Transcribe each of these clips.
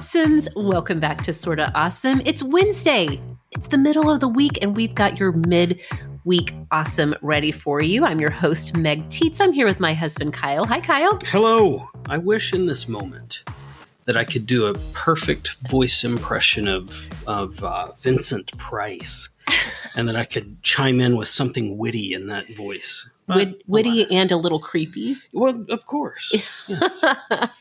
Awesomes, welcome back to Sorta Awesome. It's Wednesday. It's the middle of the week, and we've got your mid week awesome ready for you. I'm your host, Meg Tietz. I'm here with my husband, Kyle. Hi, Kyle. Hello. I wish in this moment that I could do a perfect voice impression of of uh, Vincent Price, and that I could chime in with something witty in that voice. Wit- witty alas. and a little creepy. well, of course. Yes.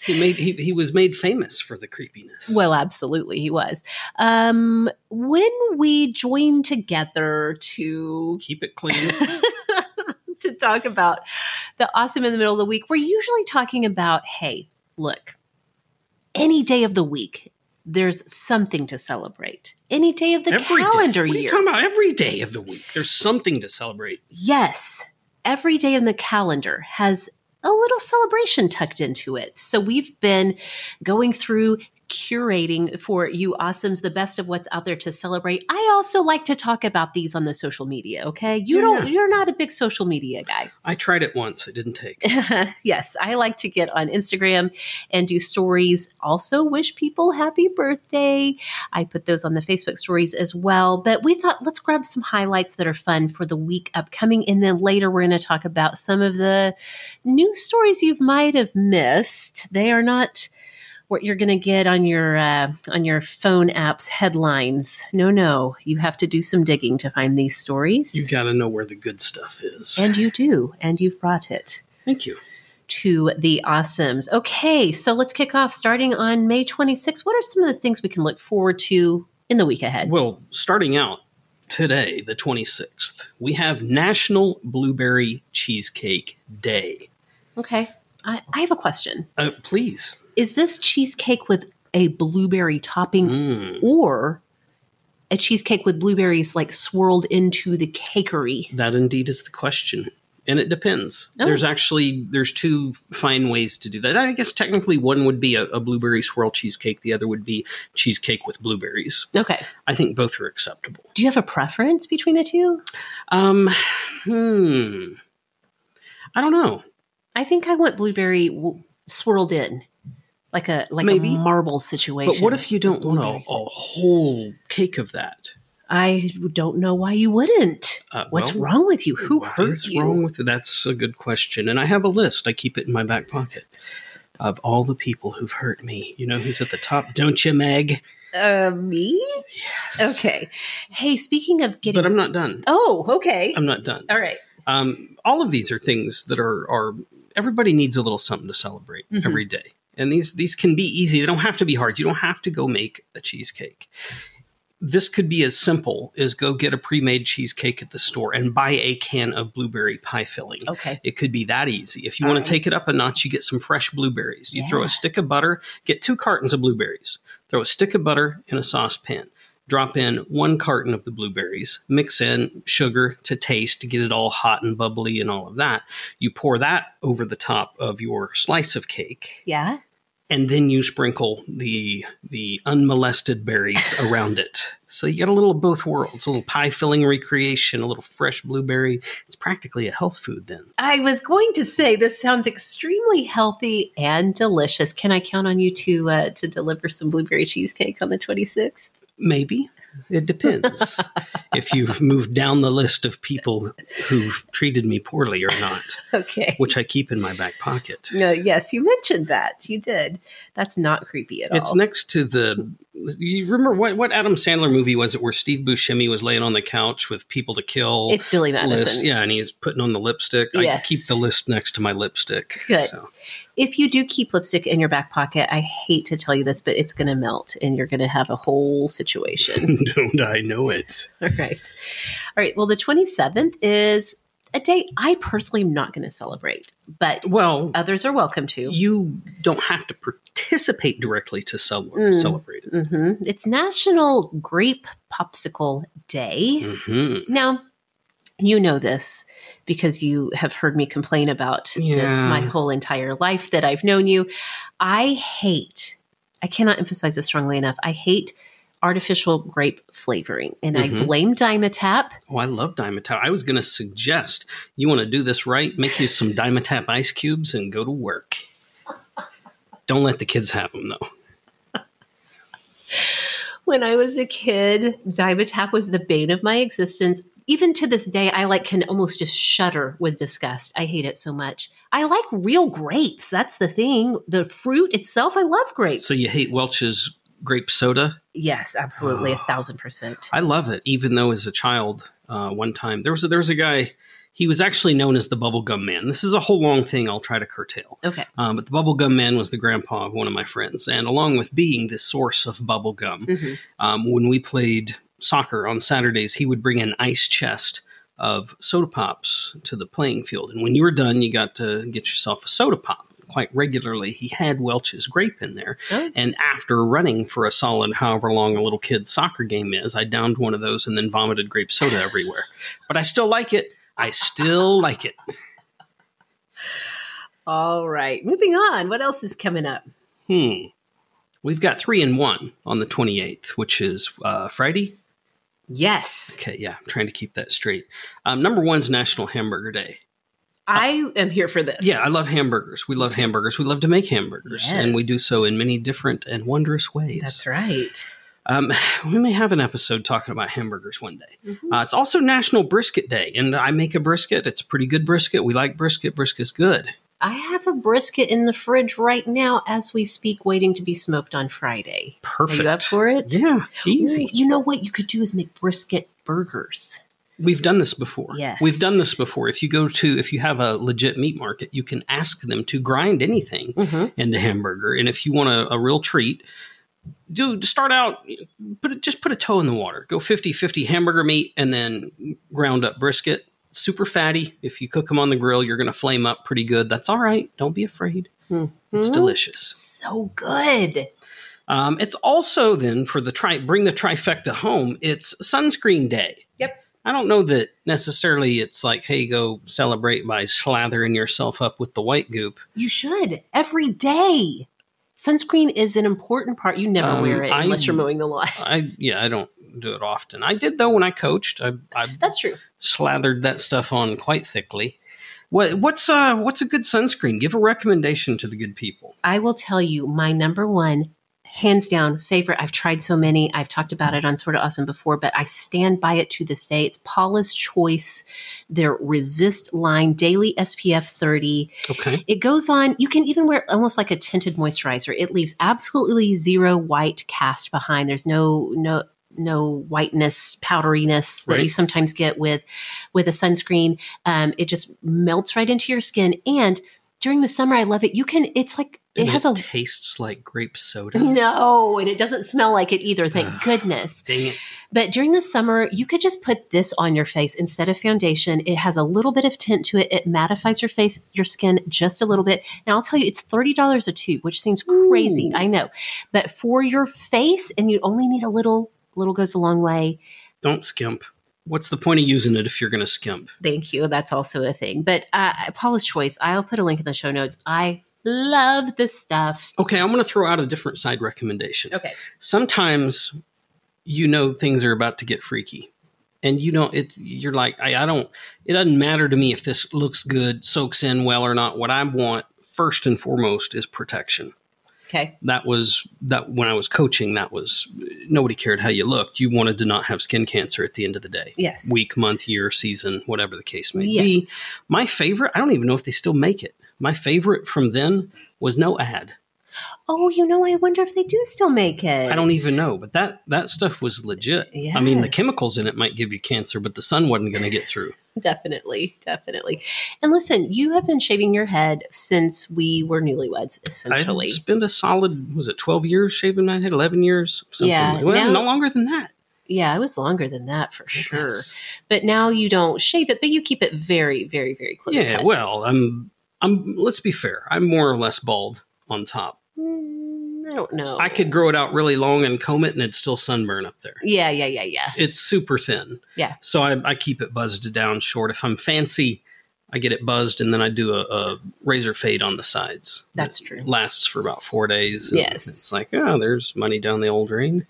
he made he, he was made famous for the creepiness. Well, absolutely, he was. Um, when we join together to Keep it clean. to talk about the awesome in the middle of the week, we're usually talking about, hey, look, any day of the week, there's something to celebrate. Any day of the Every day. calendar What are you talking about? Every day of the week, there's something to celebrate. Yes, every day in the calendar has a little celebration tucked into it. So we've been going through curating for you awesomes the best of what's out there to celebrate. I also like to talk about these on the social media, okay? You Yeah, don't yeah. you're not a big social media guy. I tried it once; it didn't take. yes, I like to get on Instagram and do stories. Also, wish people happy birthday. I put those on the Facebook stories as well. But we thought let's grab some highlights that are fun for the week upcoming. And then later, we're going to talk about some of the news stories you might have missed. They are not what you're going to get on your uh, on your phone apps headlines. No, no, you have to do some digging to find these stories. You've got to know where the good stuff is. and you do, and you've brought it Thank you. to the awesomes. Okay, so let's kick off starting on May 26th. What are some of the things we can look forward to in the week ahead? Well, starting out today, the 26th, we have National Blueberry Cheesecake Day. Okay, I, I have a question. Uh, please. Is this cheesecake with a blueberry topping Mm, or a cheesecake with blueberries like swirled into the cakery? that indeed is the question. And it depends. Oh. There's actually there's two fine ways to do that. I guess technically one would be a, a blueberry swirl cheesecake. The other would be cheesecake with blueberries. Okay. I think both are acceptable. Do you have a preference between the two? Um, hmm. I don't know. I think I want blueberry w- swirled in, like a like Maybe. a marble situation. But what if you don't want a, a whole cake of that? I don't know why you wouldn't. Uh, What's well, wrong with you? Who What hurt you? wrong with That's a good question. And I have a list. I keep it in my back pocket of all the people who've hurt me. You know who's at the top, don't you, Meg? Uh, me? Yes. Okay. Hey, speaking of getting. But I'm not done. oh, okay. I'm not done. All right. Um, all of these are things that are are everybody needs a little something to celebrate Mhm. every day. And these these can be easy. They don't have to be hard. You don't have to go make a cheesecake. This could be as simple as go get a pre-made cheesecake at the store and buy a can of blueberry pie filling. Okay. It could be that easy. If you All want right. to take it up a notch, you get some fresh blueberries. You throw a stick of butter, get two cartons of blueberries, throw a stick of butter in a saucepan, drop in one carton of the blueberries, mix in sugar to taste to get it all hot and bubbly and all of that. You pour that over the top of your slice of cake, Yeah. And then you sprinkle the the unmolested berries around it. So you get a little of both worlds, a little pie filling recreation, a little fresh blueberry. It's practically a health food then. I was going to say this sounds extremely healthy and delicious. Can I count on you to uh, to deliver some blueberry cheesecake on the 26th? Maybe. It depends if you've moved down the list of people who've treated me poorly or not, Okay. which I keep in my back pocket. No, yes, you mentioned that. You did. That's not creepy at all. It's next to the. You remember what, what Adam Sandler movie was it where Steve Buscemi was laying on the couch with people to kill? it's Billy list? Madison. Yeah, and he's putting on the lipstick. I keep the list next to my lipstick. Good. So, If you do keep lipstick in your back pocket, I hate to tell you this, but it's going to melt and you're going to have a whole situation. don't I know it? All right. All right. Well, the 27th is a day I personally am not going to celebrate, but Well, others are welcome to. you don't have to participate directly to Mm. celebrate it. hmm It's National Grape Popsicle Day. hmm Now, you know this because you have heard me complain about this my whole entire life that I've known you. I hate, I cannot emphasize this strongly enough. I hate artificial grape flavoring, and I Mhm. blame Dimetapp. Oh, I love Dimetapp. I was going to suggest you want to do this right, make you some Dimetapp ice cubes and go to work. Don't let the kids have them though. when I was a kid, Dimetapp was the bane of my existence. Even to this day, I like can almost just shudder with disgust. I hate it so much. I like real grapes. That's the thing. The fruit itself, I love grapes. So you hate Welch's grape soda? yes, absolutely, a Oh. thousand percent. I love it. Even though as a child, uh, one time there was a, there was a guy. He was actually known as the Bubblegum Man. This is a whole long thing. I'll try to curtail. Okay. Um, but the Bubblegum Man was the grandpa of one of my friends, and along with being the source of bubblegum, Mhm. um, when we played soccer on Saturdays, he would bring an ice chest of soda pops to the playing field. And when you were done, you got to get yourself a soda pop. Quite regularly, he had Welch's grape in there. Oh. And after running for a solid however long a little kid's soccer game is, I downed one of those and then vomited grape soda everywhere. But I still like it. I still like it. All right. Moving on. What else is coming up? Hmm. We've got three and one on the 28th, which is uh, Friday. Yes. Okay, yeah, I'm trying to keep that straight. Um, number one's National Hamburger Day. I am here for this. Yeah, I love hamburgers. We love hamburgers. We love to make hamburgers, Yes. and we do so in many different and wondrous ways. That's right. Um, we may have an episode talking about hamburgers one day. Mhm. Uh, it's also National Brisket Day, and I make a brisket. It's a pretty good brisket. We like brisket. Brisket's good. I have a brisket in the fridge right now as we speak, waiting to be smoked on Friday. Perfect. Are you up for it? Yeah, easy. Ooh, you know what you could do is make brisket burgers. We've done this before. Yes. We've done this before. If you go to, if you have a legit meat market, you can ask them to grind anything Mm-hmm. into hamburger. And if you want a, a real treat, do start out, put just put a toe in the water. Go 50 50 hamburger meat and then ground up brisket. Super fatty. If you cook them on the grill, you're going to flame up pretty good. That's all right. Don't be afraid. It's Mhm. delicious. So good. Um, it's also then for the tri bring the trifecta home. It's sunscreen day. Yep. I don't know that necessarily. It's like, hey, go celebrate by slathering yourself up with the white goop. You should every day. Sunscreen is an important part. You never Um, wear it I- unless you're mowing the lawn. I yeah, I don't do it often. I did though when I coached. I, I That's true. slathered that stuff on quite thickly. What what's uh what's a good sunscreen? Give a recommendation to the good people. I will tell you my number one, hands down, favorite. I've tried so many. I've talked about it on Sorta Awesome before, but I stand by it to this day. It's Paula's Choice, their Resist line daily SPF 30. Okay. It goes on, you can even wear almost like a tinted moisturizer. It leaves absolutely zero white cast behind. There's no, no, no whiteness, powderiness that Right. you sometimes get with with a sunscreen. Um, it just melts right into your skin. And during the summer, I love it. You can. It's like it And has a tastes like grape soda. no, and it doesn't smell like it either. Thank Ugh. goodness. Dang it. But during the summer, you could just put this on your face instead of foundation. It has a little bit of tint to it. It mattifies your face, your skin just a little bit. And I'll tell you, it's $30 a tube, which seems crazy. Ooh. I know. But for your face, and you only need a little, little goes a long way. Don't skimp. What's the point of using it if you're going to skimp? Thank you. That's also a thing. But uh, Paula's Choice, I'll put a link in the show notes. I love this stuff. Okay, I'm going to throw out a different side recommendation. Okay. Sometimes you know things are about to get freaky. And you don't it's you're like I, I don't it doesn't matter to me if this looks good, soaks in well or not. What I want first and foremost is protection. Okay. That was that when I was coaching, that was nobody cared how you looked. You wanted to not have skin cancer at the end of the day. Yes. Week, month, year, season, whatever the case may Yes. be. My favorite, I don't even know if they still make it. My favorite from then was No-Ad. Oh, you know, I wonder if they do still make it. I don't even know, but that that stuff was legit. I mean, the chemicals in it might give you cancer, but the sun wasn't going to get through. Definitely, definitely. And listen, you have been shaving your head since we were newlyweds, essentially. I spent a solid was it twelve years shaving my head, eleven years, something. Yeah, like- well, now- no longer than that. yeah, it was longer than that for sure. Goodness. But now you don't shave it, but you keep it very, very, very close. Yeah, cut. well, I'm I'm. Let's be fair. I'm more or less bald on top. Mm, I don't know. I could grow it out really long and comb it, and it'd still sunburn up there. Yeah, yeah, yeah, yeah. It's super thin. Yeah. So I, I keep it buzzed down short. If I'm fancy, I get it buzzed, and then I do a, a razor fade on the sides. That's It true. Lasts for about four days. Yes. It's like, oh, there's money down the old drain.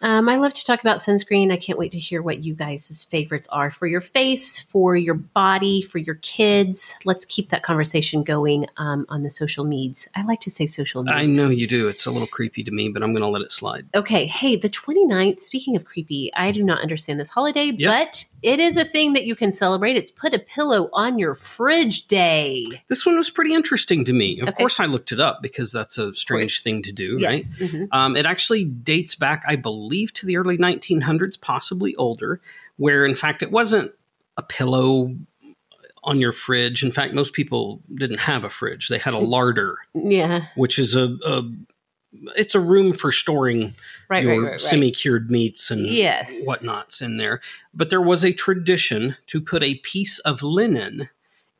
Um, I love to talk about sunscreen. I can't wait to hear what you guys' favorites are for your face, for your body, for your kids. Let's keep that conversation going um, on the social needs. I like to say social needs. I know you do. It's a little creepy to me, but I'm going to let it slide. Okay. Hey, the 29th, speaking of creepy, I do not understand this holiday, Yep. but it is a thing that you can celebrate. It's put a pillow on your fridge day. This one was pretty interesting to me. Of Okay. course, I looked it up because that's a strange thing to do, right? Yes. Mhm. Um, it actually dates back, I believe, to the early 1900s, possibly older, where in fact it wasn't a pillow on your fridge. In fact, most people didn't have a fridge; they had a larder, Yeah. which is a, a it's a room for storing Right, your right, right, semi-cured meats and Yes. whatnots in there. But there was a tradition to put a piece of linen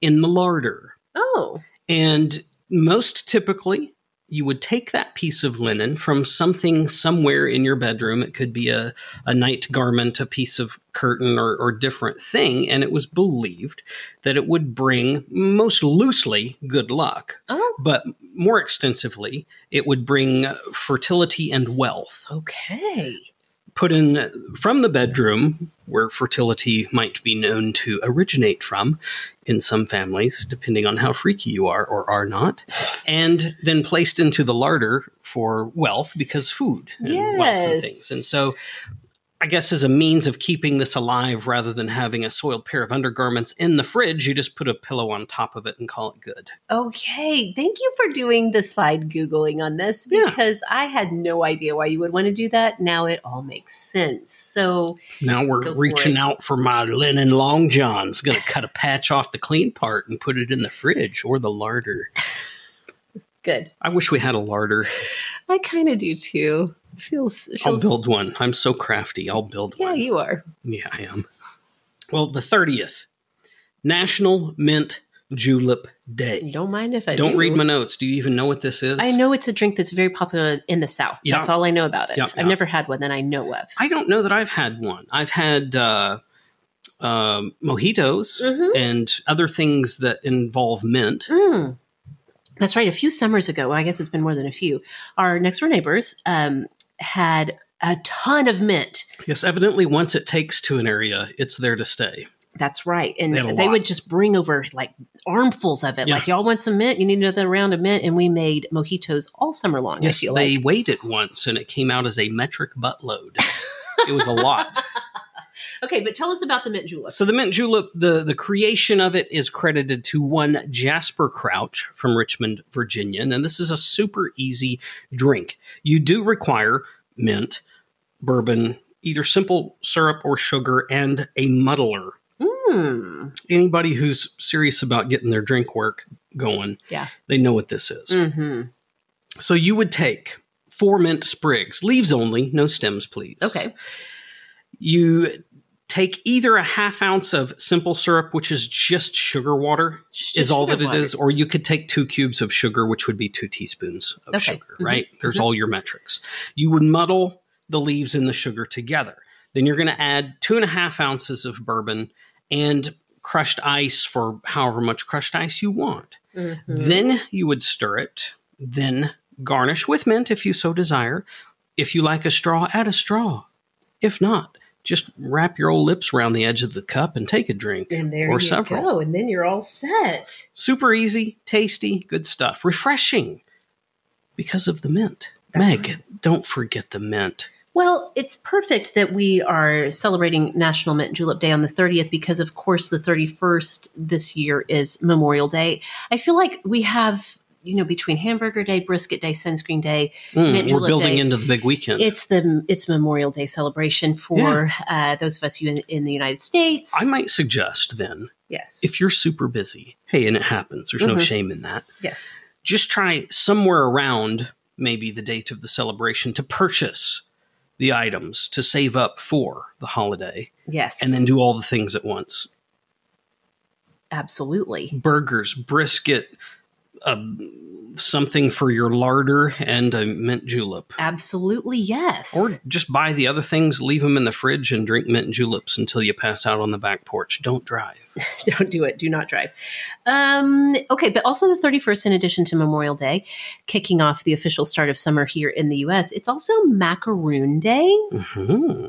in the larder. Oh. And most typically, you would take that piece of linen from something somewhere in your bedroom. It could be a, a night garment, a piece of curtain, or, or different thing. And it was believed that it would bring, most loosely, good luck. Oh. But more extensively, it would bring fertility and wealth Okay. put in from the bedroom where fertility might be known to originate from in some families, depending on how freaky you are or are not, and then placed into the larder for wealth because food and wealth and things. And so I guess as a means of keeping this alive rather than having a soiled pair of undergarments in the fridge, you just put a pillow on top of it and call it good. Okay. Thank you for doing the side Googling on this Yeah. because I had no idea why you would want to do that. Now it all makes sense. So, Now we're Go for reaching out for my linen long johns. Going to cut a patch off the clean part and put it in the fridge or the larder. Good. I wish we had a larder. I kind of do too. Feels, I'll build one. I'm so crafty. I'll build Yeah, one. Yeah, you are. yeah, I am. Well, the 30th, National Mint Julep Day. Don't mind if I Don't do. read my notes. Do you even know what this is? I know it's a drink that's very popular in the South. Yeah. That's all I know about it. Yeah, I've yeah. never had one that I know of. I don't know that I've had one. I've had uh, um mojitos Mhm. and other things that involve mint. Mm. That's right. A few summers ago, well, I guess it's been more than a few, our next door neighbors um, had a ton of mint. Yes, evidently, once it takes to an area, it's there to stay. That's right. And They they would just bring over like armfuls of it. Yeah. Like, y'all want some mint? You need another round of mint. And we made mojitos all summer long, I Yes, feel they like. weighed it once and it came out as a metric buttload. it was a lot. Okay, but tell us about the mint julep. So the mint julep, the the creation of it is credited to one Jasper Crouch from Richmond, Virginia, and this is a super easy drink. You do require mint, bourbon, either simple syrup or sugar, and a muddler. Hmm. Anybody who's serious about getting their drink work going, Yeah. they know what this is. hmm So you would take four mint sprigs, leaves only, no stems, please. Okay. You take either a half ounce of simple syrup, which is just sugar water, Just is all that it water. is, or you could take two cubes of sugar, which would be two teaspoons of Okay. sugar, Mhm. right? There's Mhm. all your metrics. You would muddle the leaves and the sugar together. Then you're going to add two and a half ounces of bourbon and crushed ice for however much crushed ice you want. Mhm. Then you would stir it, then garnish with mint if you so desire. If you like a straw, add a straw. If not, just wrap your old lips around the edge of the cup and take a drink And there or you several. go. And then you're all set. Super easy, tasty, good stuff. Refreshing because of the mint. That's Meg, don't forget the mint. Well, it's perfect that we are celebrating National Mint Julep Day on the 30th because, of course, the 31st this year is Memorial Day. I feel like we have, you know, between Hamburger Day, Brisket Day, Sunscreen Day, Mm, we're building day. into the big weekend. it's the it's Memorial Day celebration for uh, those of us you in, in the United States. I might suggest then, yes, if you're super busy, hey, and it happens, there's no Mhm. shame in that. yes, just try somewhere around maybe the date of the celebration to purchase the items to save up for the holiday yes, and then do all the things at once absolutely. burgers brisket uh, something for your larder and a mint julep. Absolutely, yes. or just buy the other things leave them in the fridge and drink mint juleps until you pass out on the back porch. Don't drive don't do it. Do not drive. Um, okay, but also the 31st, in addition to Memorial Day, kicking off the official start of summer here in the US, it's also Macaroon Day. hmm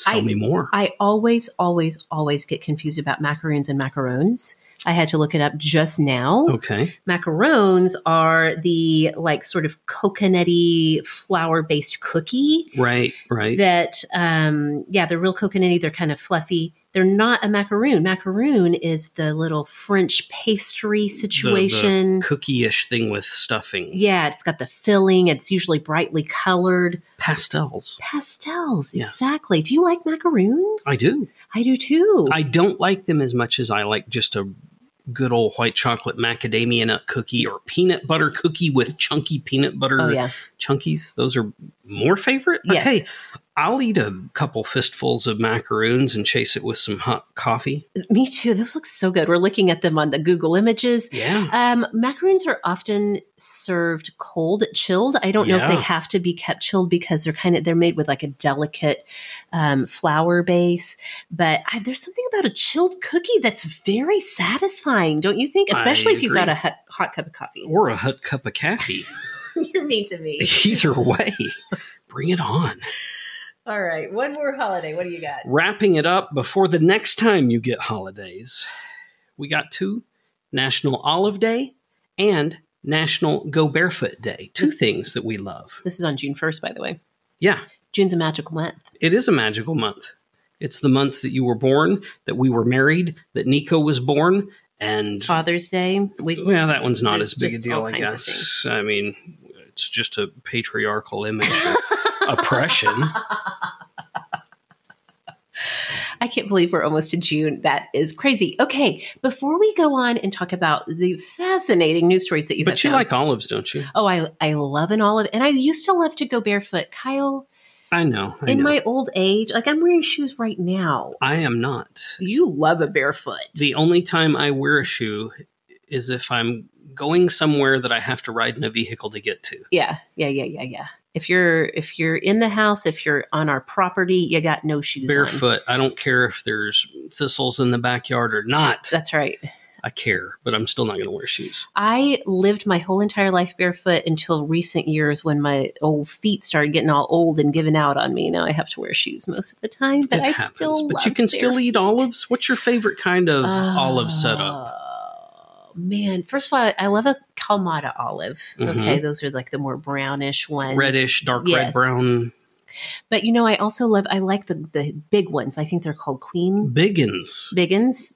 Tell I- me more. I always, always, always get confused about macaroons and macarons. I had to look it up just now. okay. Macarons are the like sort of coconutty flour based cookie Right, right. that um yeah they're real coconutty they're kind of fluffy they're not a macaroon macaroon is the little french pastry situation Cookie-ish thing with stuffing. yeah it's got the filling it's usually brightly colored Pastels. pastels Yes. exactly do you like macaroons I do. i do too I don't like them as much as I like just a good old white chocolate macadamia nut cookie or peanut butter cookie with chunky peanut butter oh yeah chunkies. Those are more favorite. Yes. hey, I'll eat a couple fistfuls of macaroons and chase it with some hot coffee. me too those look so good we're looking at them on the google images Yeah. Um, macaroons are often served cold, chilled. I don't know if they have to be kept chilled because they're kind of they're made with like a delicate um, flour base. But I, there's something about a chilled cookie that's very satisfying, don't you think? Especially if you've got a hot, hot cup of coffee. Or a hot cup of coffee. You're mean to me. Either way, bring it on. All right, one more holiday. What do you got? Wrapping it up before the next time you get holidays, we got two National Olive Day and National Go Barefoot Day. Two things that we love. This is on June 1st, by the way. Yeah, June's a magical month. it is a magical month. It's the month that you were born, that we were married, that Nico was born, and Father's Day. We well, that one's not as big a deal, I guess. I mean, it's just a patriarchal image of oppression. I can't believe we're almost to June. That is crazy. Okay, before we go on and talk about the fascinating news stories that you But you found- like olives, don't you? Oh, I I love an olive, and I used to love to go barefoot. Kyle, I know. I in know. my old age, like I'm wearing shoes right now. I am not. You love a barefoot. The only time I wear a shoe is if I'm going somewhere that I have to ride in a vehicle to get to. yeah, yeah, yeah, yeah, yeah. If you're if you're in the house, if you're on our property, you got no shoes on. Barefoot. I don't care if there's thistles in the backyard or not. That's right. I care, but I'm still not going to wear shoes. I lived my whole entire life barefoot until recent years when my old feet started getting all old and giving out on me. Now I have to wear shoes most of the time, but It I happens. still But you can still eat olives. What's your favorite kind of olive setup? Ah. Man, first of all, I love a Kalamata olive. Mm-hmm. Okay, those are like the more brownish ones, Reddish, dark red, brown. But you know, I also love. I like the the big ones. I think they're called Queen Biggins. Biggins,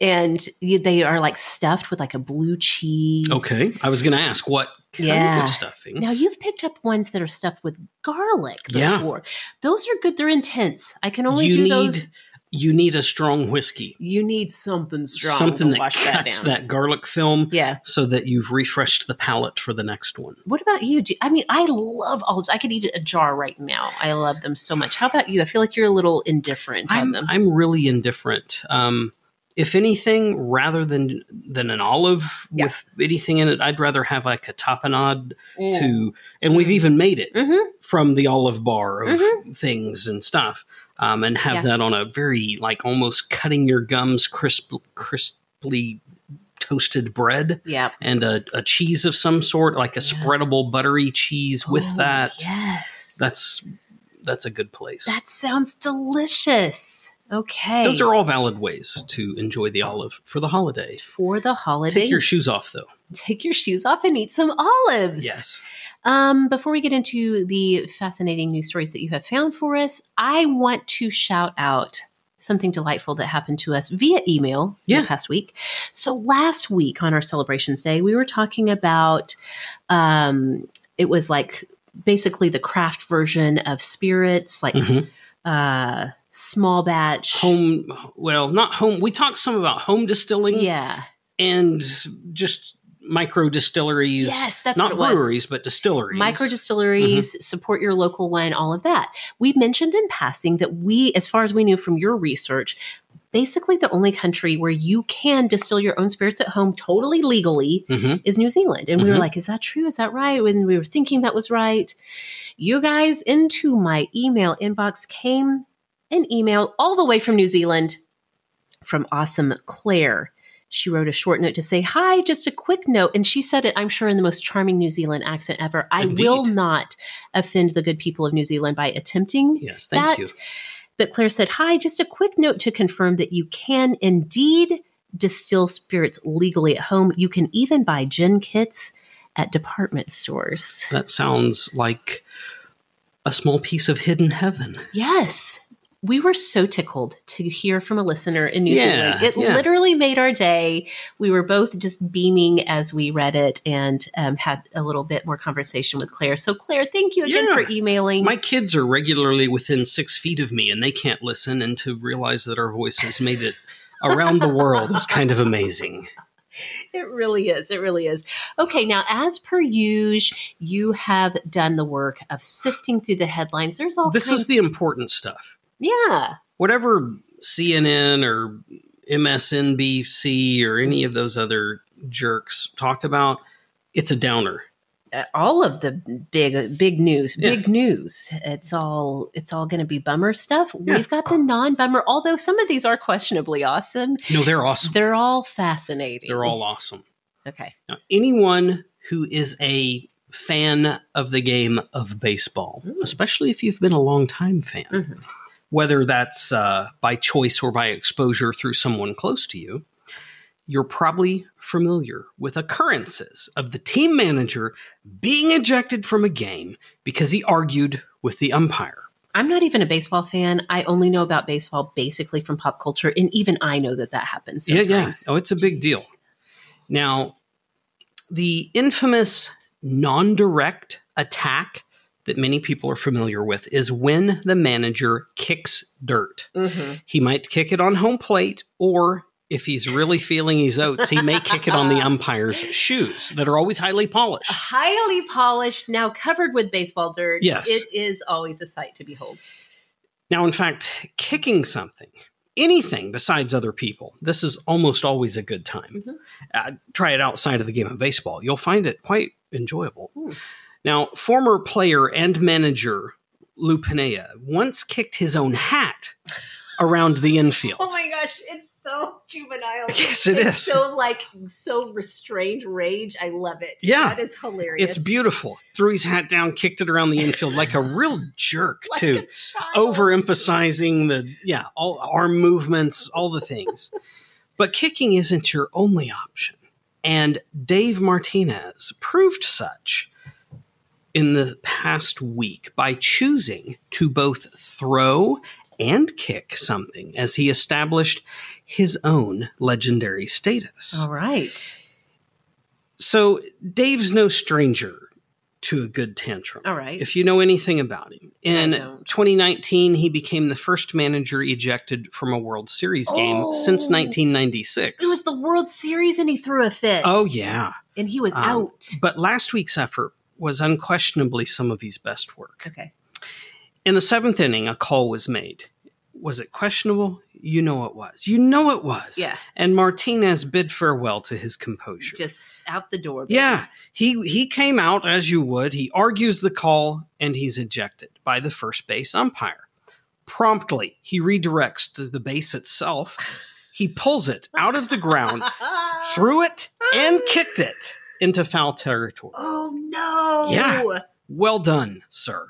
and they are like stuffed with like a blue cheese. Okay. I was going to ask what kind Yeah. of stuffing. Now you've picked up ones that are stuffed with garlic Yeah. Those are good. They're intense. I can only you do those. You need a strong whiskey. You need something strong Something to that wash cuts that that, garlic film Yeah. so that you've refreshed the palate for the next one. What about you? I mean, I love olives. I could eat a jar right now. I love them so much. How about you? I feel like you're a little indifferent on I'm, them. I'm really indifferent. Um, if anything, rather than than an olive Yeah. with anything in it, I'd rather have like a tapenade Mm. to, and we've even made it Mhm. from the olive bar of Mhm. things and stuff, um, and have Yeah. that on a very like almost cutting your gums crisp, crisply toasted bread Yeah. and a, a cheese of some sort, like a spreadable buttery cheese with Oh, that. Yes. That's that's a good place. that sounds delicious. Okay. Those are all valid ways to enjoy the olive for the holiday. for the holiday. Take your shoes off, though. Take your shoes off and eat some olives. Yes. Um, before we get into the fascinating news stories that you have found for us, I want to shout out something delightful that happened to us via email Yeah. the past week. So last week on our celebrations day, we were talking about um, it was like basically the craft version of spirits, like Mhm. uh, small batch. Home, well, not home. We talked some about home distilling Yeah. and just micro distilleries. Yes, that's not what it was. breweries, but distilleries. micro distilleries support your local wine all of that we mentioned in passing that we as far as we knew from your research basically the only country where you can distill your own spirits at home totally legally Mhm. is new zealand and we were Mhm. like is that true is that right when we were thinking that was right you guys into my email inbox came an email all the way from new zealand from awesome Claire. She wrote a short note to say, Hi, just a quick note. And she said it, I'm sure, in the most charming New Zealand accent ever. I Indeed. will not offend the good people of New Zealand by attempting Yes, thank that. you. But Claire said, Hi, just a quick note to confirm that you can indeed distill spirits legally at home. You can even buy gin kits at department stores. That sounds like a small piece of hidden heaven. Yes. We were so tickled to hear from a listener in New Yeah, Zealand. It yeah. literally made our day. We were both just beaming as we read it and um, had a little bit more conversation with Claire. So, Claire, thank you again Yeah. for emailing. My kids are regularly within six feet of me and they can't listen, and to realize that our voices made it around the world is kind of amazing. It really is. It really is. Okay, now as per usual, you have done the work of sifting through the headlines. There's all This is the important stuff. Yeah. Whatever CNN or MSNBC or any of those other jerks talk about, it's a downer. Uh, all of the big big news, Yeah. big news. It's all it's all going to be bummer stuff. Yeah. We've got the non-bummer. Although some of these are questionably awesome, No, they're awesome. they're all fascinating. They're all awesome. okay. Now, anyone who is a fan of the game of baseball, Mm. especially if you've been a long time fan, Mhm. Whether that's uh, by choice or by exposure through someone close to you, you're probably familiar with occurrences of the team manager being ejected from a game because he argued with the umpire. I'm not even a baseball fan. I only know about baseball basically from pop culture, and even I know that that happens. Yeah, yeah. Oh, it's a big deal. Now, the infamous non direct attack that many people are familiar with is when the manager kicks dirt. Mhm. He might kick it on home plate, or if he's really feeling his oats, he may kick it on the umpire's shoes that are always highly polished. highly polished, now covered with baseball dirt. Yes. It is always a sight to behold. Now, in fact, kicking something, anything besides other people, this is almost always a good time. Mhm. Uh, try it outside of the game of baseball. You'll find it quite enjoyable. Now, former player and manager Lou Piniella once kicked his own hat around the infield. Oh my gosh, it's so juvenile. Yes, it it's is. So like so restrained rage. I love it. Yeah. that is hilarious. it's beautiful. Threw his hat down, kicked it around the infield like a real jerk, Like too. overemphasizing the yeah all arm movements all the things but kicking isn't your only option and dave martinez proved such in the past week by choosing to both throw and kick something as he established his own legendary status All right. so dave's no stranger to a good tantrum All right. if you know anything about him. In 2019, he became the first manager ejected from a World Series game Oh. since 1996. it was the World Series and he threw a fit. oh, yeah. and he was Um, out. But last week's effort was unquestionably some of his best work. Okay. In the seventh inning, a call was made. Was it questionable? You know it was. You know it was. Yeah. And Martinez bid farewell to his composure. Just out the door. baby. Yeah, he he came out as you would. He argues the call and he's ejected by the first base umpire. Promptly, he redirects to the base itself. He pulls it out of the ground, threw it, and kicked it into foul territory. Oh no. Yeah. Well done, sir.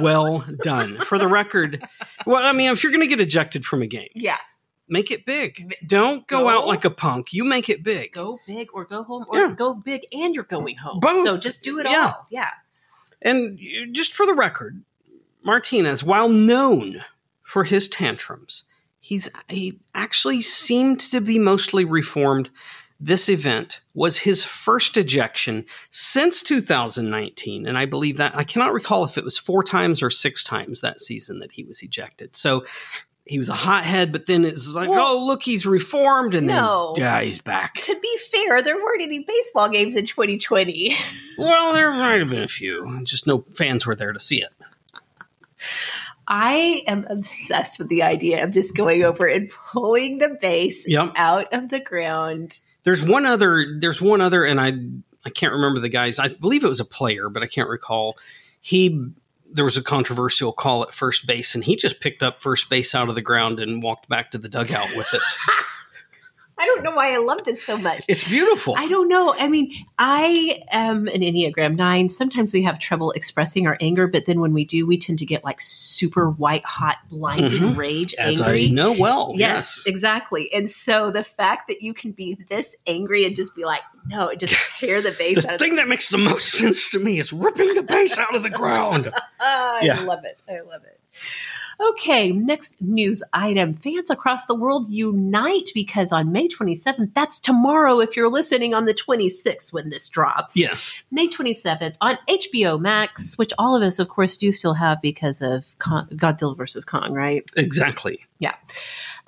Well done. For the record, well, I mean, if you're going to get ejected from a game, Yeah. make it big. Don't go Go. out like a punk. You make it big. Go big or go home or Yeah. go big and you're going home. Both. So just do it Yeah. all. Yeah. And just for the record, Martinez, while known for his tantrums, he's he actually seemed to be mostly reformed. This event was his first ejection since 2019, and I believe that I cannot recall if it was four times or six times that season that he was ejected. So he was a hothead, but then it's like, Well, oh look, he's reformed, and no. then yeah, he's back. To be fair, there weren't any baseball games in 2020. Well, there might have been a few, just no fans were there to see it. I am obsessed with the idea of just going over and pulling the base Yep. out of the ground. There's one other. There's one other, and I I can't remember the guys. I believe it was a player, but I can't recall. He there was a controversial call at first base, and he just picked up first base out of the ground and walked back to the dugout with it. I don't know why I love this so much. It's beautiful. I don't know. I mean, I am an Enneagram 9. Sometimes we have trouble expressing our anger, but then when we do, we tend to get like super white hot, blinding Mhm. rage, As angry. I know well. Yes, Yes. exactly. And so the fact that you can be this angry and just be like, no, just tear the base The out of thing that makes the most sense to me is ripping the base out of the ground. I Yeah. love it. I love it. Okay, next news item. Fans across the world unite because on May 27th, that's tomorrow if you're listening on the 26th when this drops. Yes. May 27th on HBO Max, which all of us, of course, do still have because of Con- Godzilla versus Kong, right? Exactly.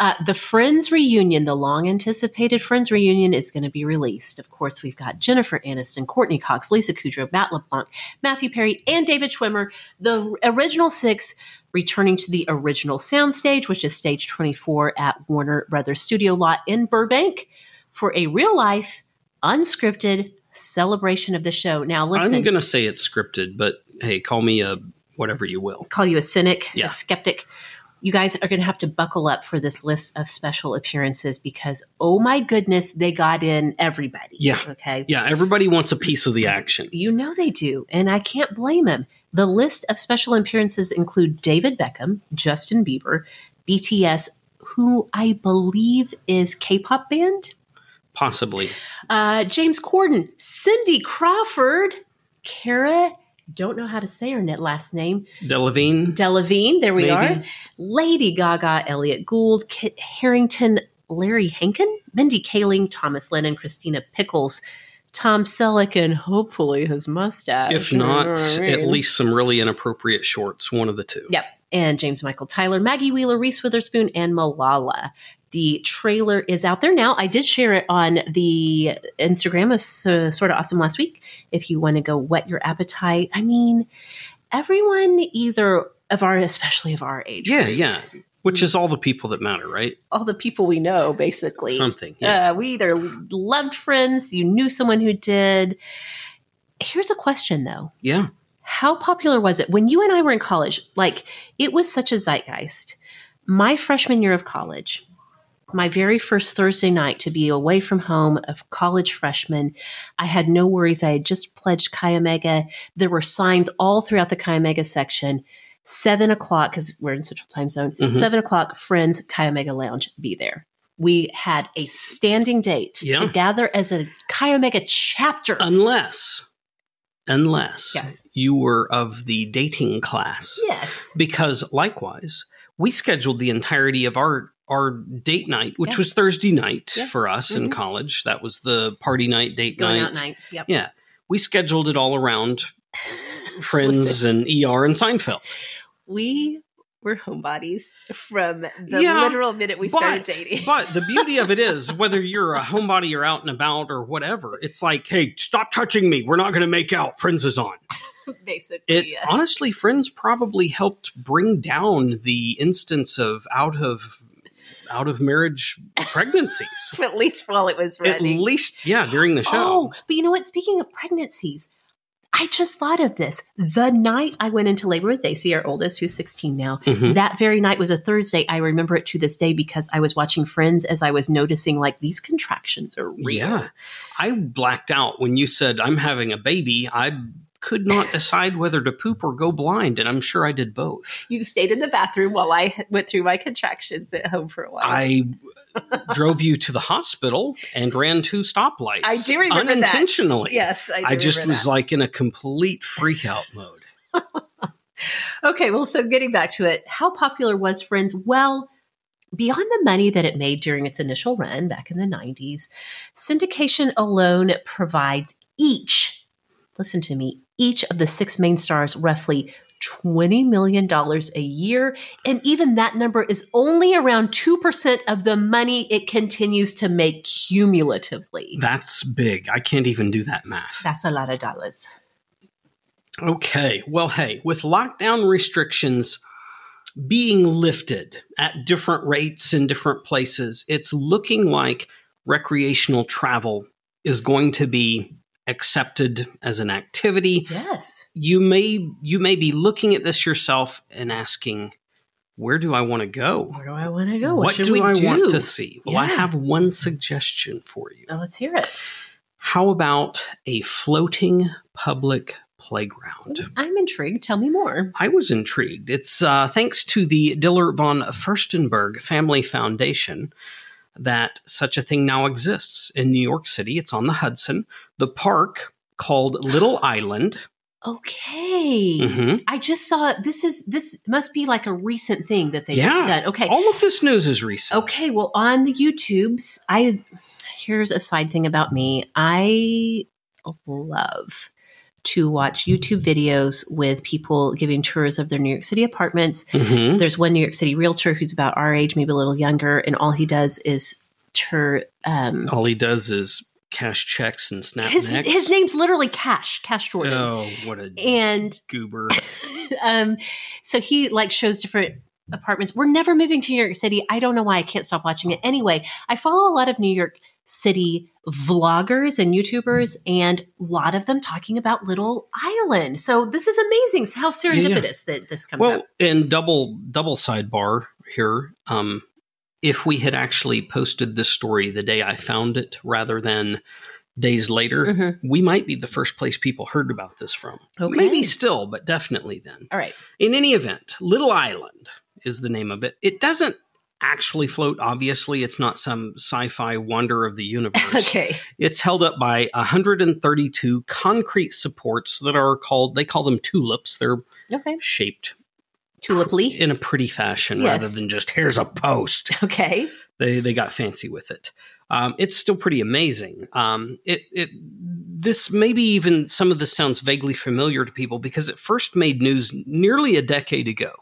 Uh, the Friends reunion, the long anticipated Friends reunion, is going to be released. Of course, we've got Jennifer Aniston, Courteney Cox, Lisa Kudrow, Matt LeBlanc, Matthew Perry, and David Schwimmer. The original six returning to the original soundstage, which is stage 24 at Warner Brothers Studio Lot in Burbank for a real life, unscripted celebration of the show. Now, listen, I'm going to say it's scripted, but hey, call me a whatever you will. call you a cynic, Yeah. a skeptic. You guys are going to have to buckle up for this list of special appearances because, oh my goodness, they got in everybody. Yeah. Okay. Yeah, everybody wants a piece of the action. You know they do, and I can't blame them. The list of special appearances include David Beckham, Justin Bieber, BTS, who I believe is K-pop band, Possibly. uh, James Corden, Cindy Crawford, Cara. Don't know how to say her net last name. Delevingne. Delevingne, there we Maybe. are. Lady Gaga, Elliott Gould, Kit Harington, Larry Hankin, Mindy Kaling, Thomas Lennon, Christina Pickles, Tom Selleck, and hopefully his mustache. if not, I at least some really inappropriate shorts. One of the two. Yep. And James Michael Tyler, Maggie Wheeler, Reese Witherspoon, and Malala. The trailer is out there now. I did share it on the Instagram of so, Sorta Awesome last week. If you want to go whet your appetite, I mean, everyone either of our, especially of our age, Yeah, yeah. Which is all the people that matter, right? all the people we know, basically. Something. Yeah. Uh, we either loved friends, you knew someone who did. Here's a question though. yeah. How popular was it when you and I were in college? Like, it was such a zeitgeist. My freshman year of college, my very first Thursday night to be away from home of college freshman, I had no worries. I had just pledged Chi Omega. There were signs all throughout the Chi Omega section. Seven o'clock, because we're in Central Time Zone, Mhm. seven o'clock, friends, Chi Omega Lounge, be there. We had a standing date Yeah. to gather as a Chi Omega chapter. Unless, unless Yes. you were of the dating class. yes. Because likewise, we scheduled the entirety of our our date night, which Yes. was Thursday night Yes. for us in Mhm. college. That was the party night, date Going night. night. Yep. Yeah. We scheduled it all around Friends and ER and Seinfeld. we were homebodies from the Yeah, literal minute we started dating. but the beauty of it is, whether you're a homebody or out and about or whatever, it's like, hey, stop touching me. We're not going to make out. Friends is on. Basically, It yes. honestly, Friends probably helped bring down the instance of out of out of marriage pregnancies. at least while it was running. At least, yeah, during the show. Oh, but you know what? Speaking of pregnancies, I just thought of this. The night I went into labor with Daisy, our oldest, who's 16 now, Mhm. that very night was a Thursday. I remember it to this day because I was watching Friends as I was noticing, like, these contractions are real. Yeah. I blacked out when you said I'm having a baby. I could not decide whether to poop or go blind, and I'm sure I did both. You stayed in the bathroom while I went through my contractions at home for a while. I drove you to the hospital and ran two stoplights. I do remember that. unintentionally. yes, I, do I just was that. like in a complete freak out mode. Okay, well, so getting back to it, how popular was Friends? Well, beyond the money that it made during its initial run back in the 90s, syndication alone provides each, listen to me, each of the six main stars roughly $20 million a year. And even that number is only around 2% of the money it continues to make cumulatively. That's big. I can't even do that math. That's a lot of dollars. Okay. Well, hey, with lockdown restrictions being lifted at different rates in different places, it's looking like recreational travel is going to be accepted as an activity. Yes. You may you may be looking at this yourself and asking, where do I want to go? Where do I want to go? What, what do I do? want to see? Well, I have one suggestion for you. Now let's hear it. How about a floating public playground? I'm intrigued. Tell me more. I was intrigued. It's uh, thanks to the Diller von Furstenberg Family Foundation that such a thing now exists in New York City. It's on the Hudson. The park called Little Island. Okay. Mhm. I just saw this is this must be like a recent thing that they've Yeah. done. Okay. All of this news is recent. Okay, well on the YouTubes, I here's a side thing about me. I love to watch YouTube videos with people giving tours of their New York City apartments. Mhm. There's one New York City realtor who's about our age, maybe a little younger, and all he does is tour um All he does is cash checks and snap his, necks. his name's literally Cash, Cash Jordan. Oh, what a And goober. um, so he like shows different apartments. We're never moving to New York City. I don't know why I can't stop watching it. Anyway, I follow a lot of New York City vloggers and YouTubers, and a lot of them talking about Little Island. So this is amazing. How serendipitous that this comes Well, up. and double double sidebar here. Um, if we had actually posted this story the day I found it, rather than days later, Mhm. we might be the first place people heard about this from. Okay. Maybe still, but definitely then. All right. In any event, Little Island is the name of it. It doesn't actually float. Obviously, it's not some sci-fi wonder of the universe. Okay. It's held up by 132 concrete supports that are called. They call them tulips. They're Okay. shaped Tulip Lee. in a pretty fashion Yes. rather than just here's a post. Okay. They they got fancy with it. Um, it's still pretty amazing. Um, it it this maybe even some of this sounds vaguely familiar to people because it first made news nearly a decade ago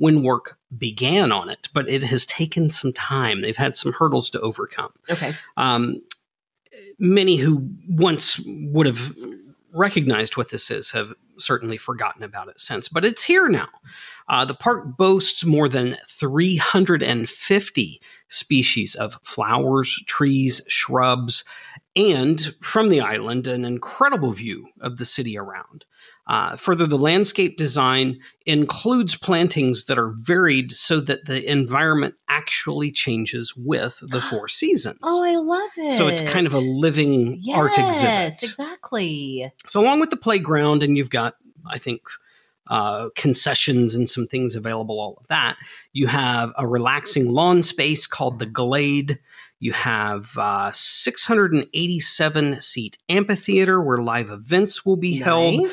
when work began on it, but it has taken some time. They've had some hurdles to overcome. Okay. Um, many who once would have recognized what this is have certainly forgotten about it since, but it's here now. Uh, the park boasts more than 350 species of flowers, trees, shrubs, and from the island, an incredible view of the city around. Uh, further, the landscape design includes plantings that are varied so that the environment actually changes with the four seasons. Oh, I love it. So it's kind of a living yes, art exhibit. exactly. So along with the playground, and you've got, I think, uh, concessions and some things available, all of that. You have a relaxing lawn space called the Glade. You have a 687 seat amphitheater where live events will be held.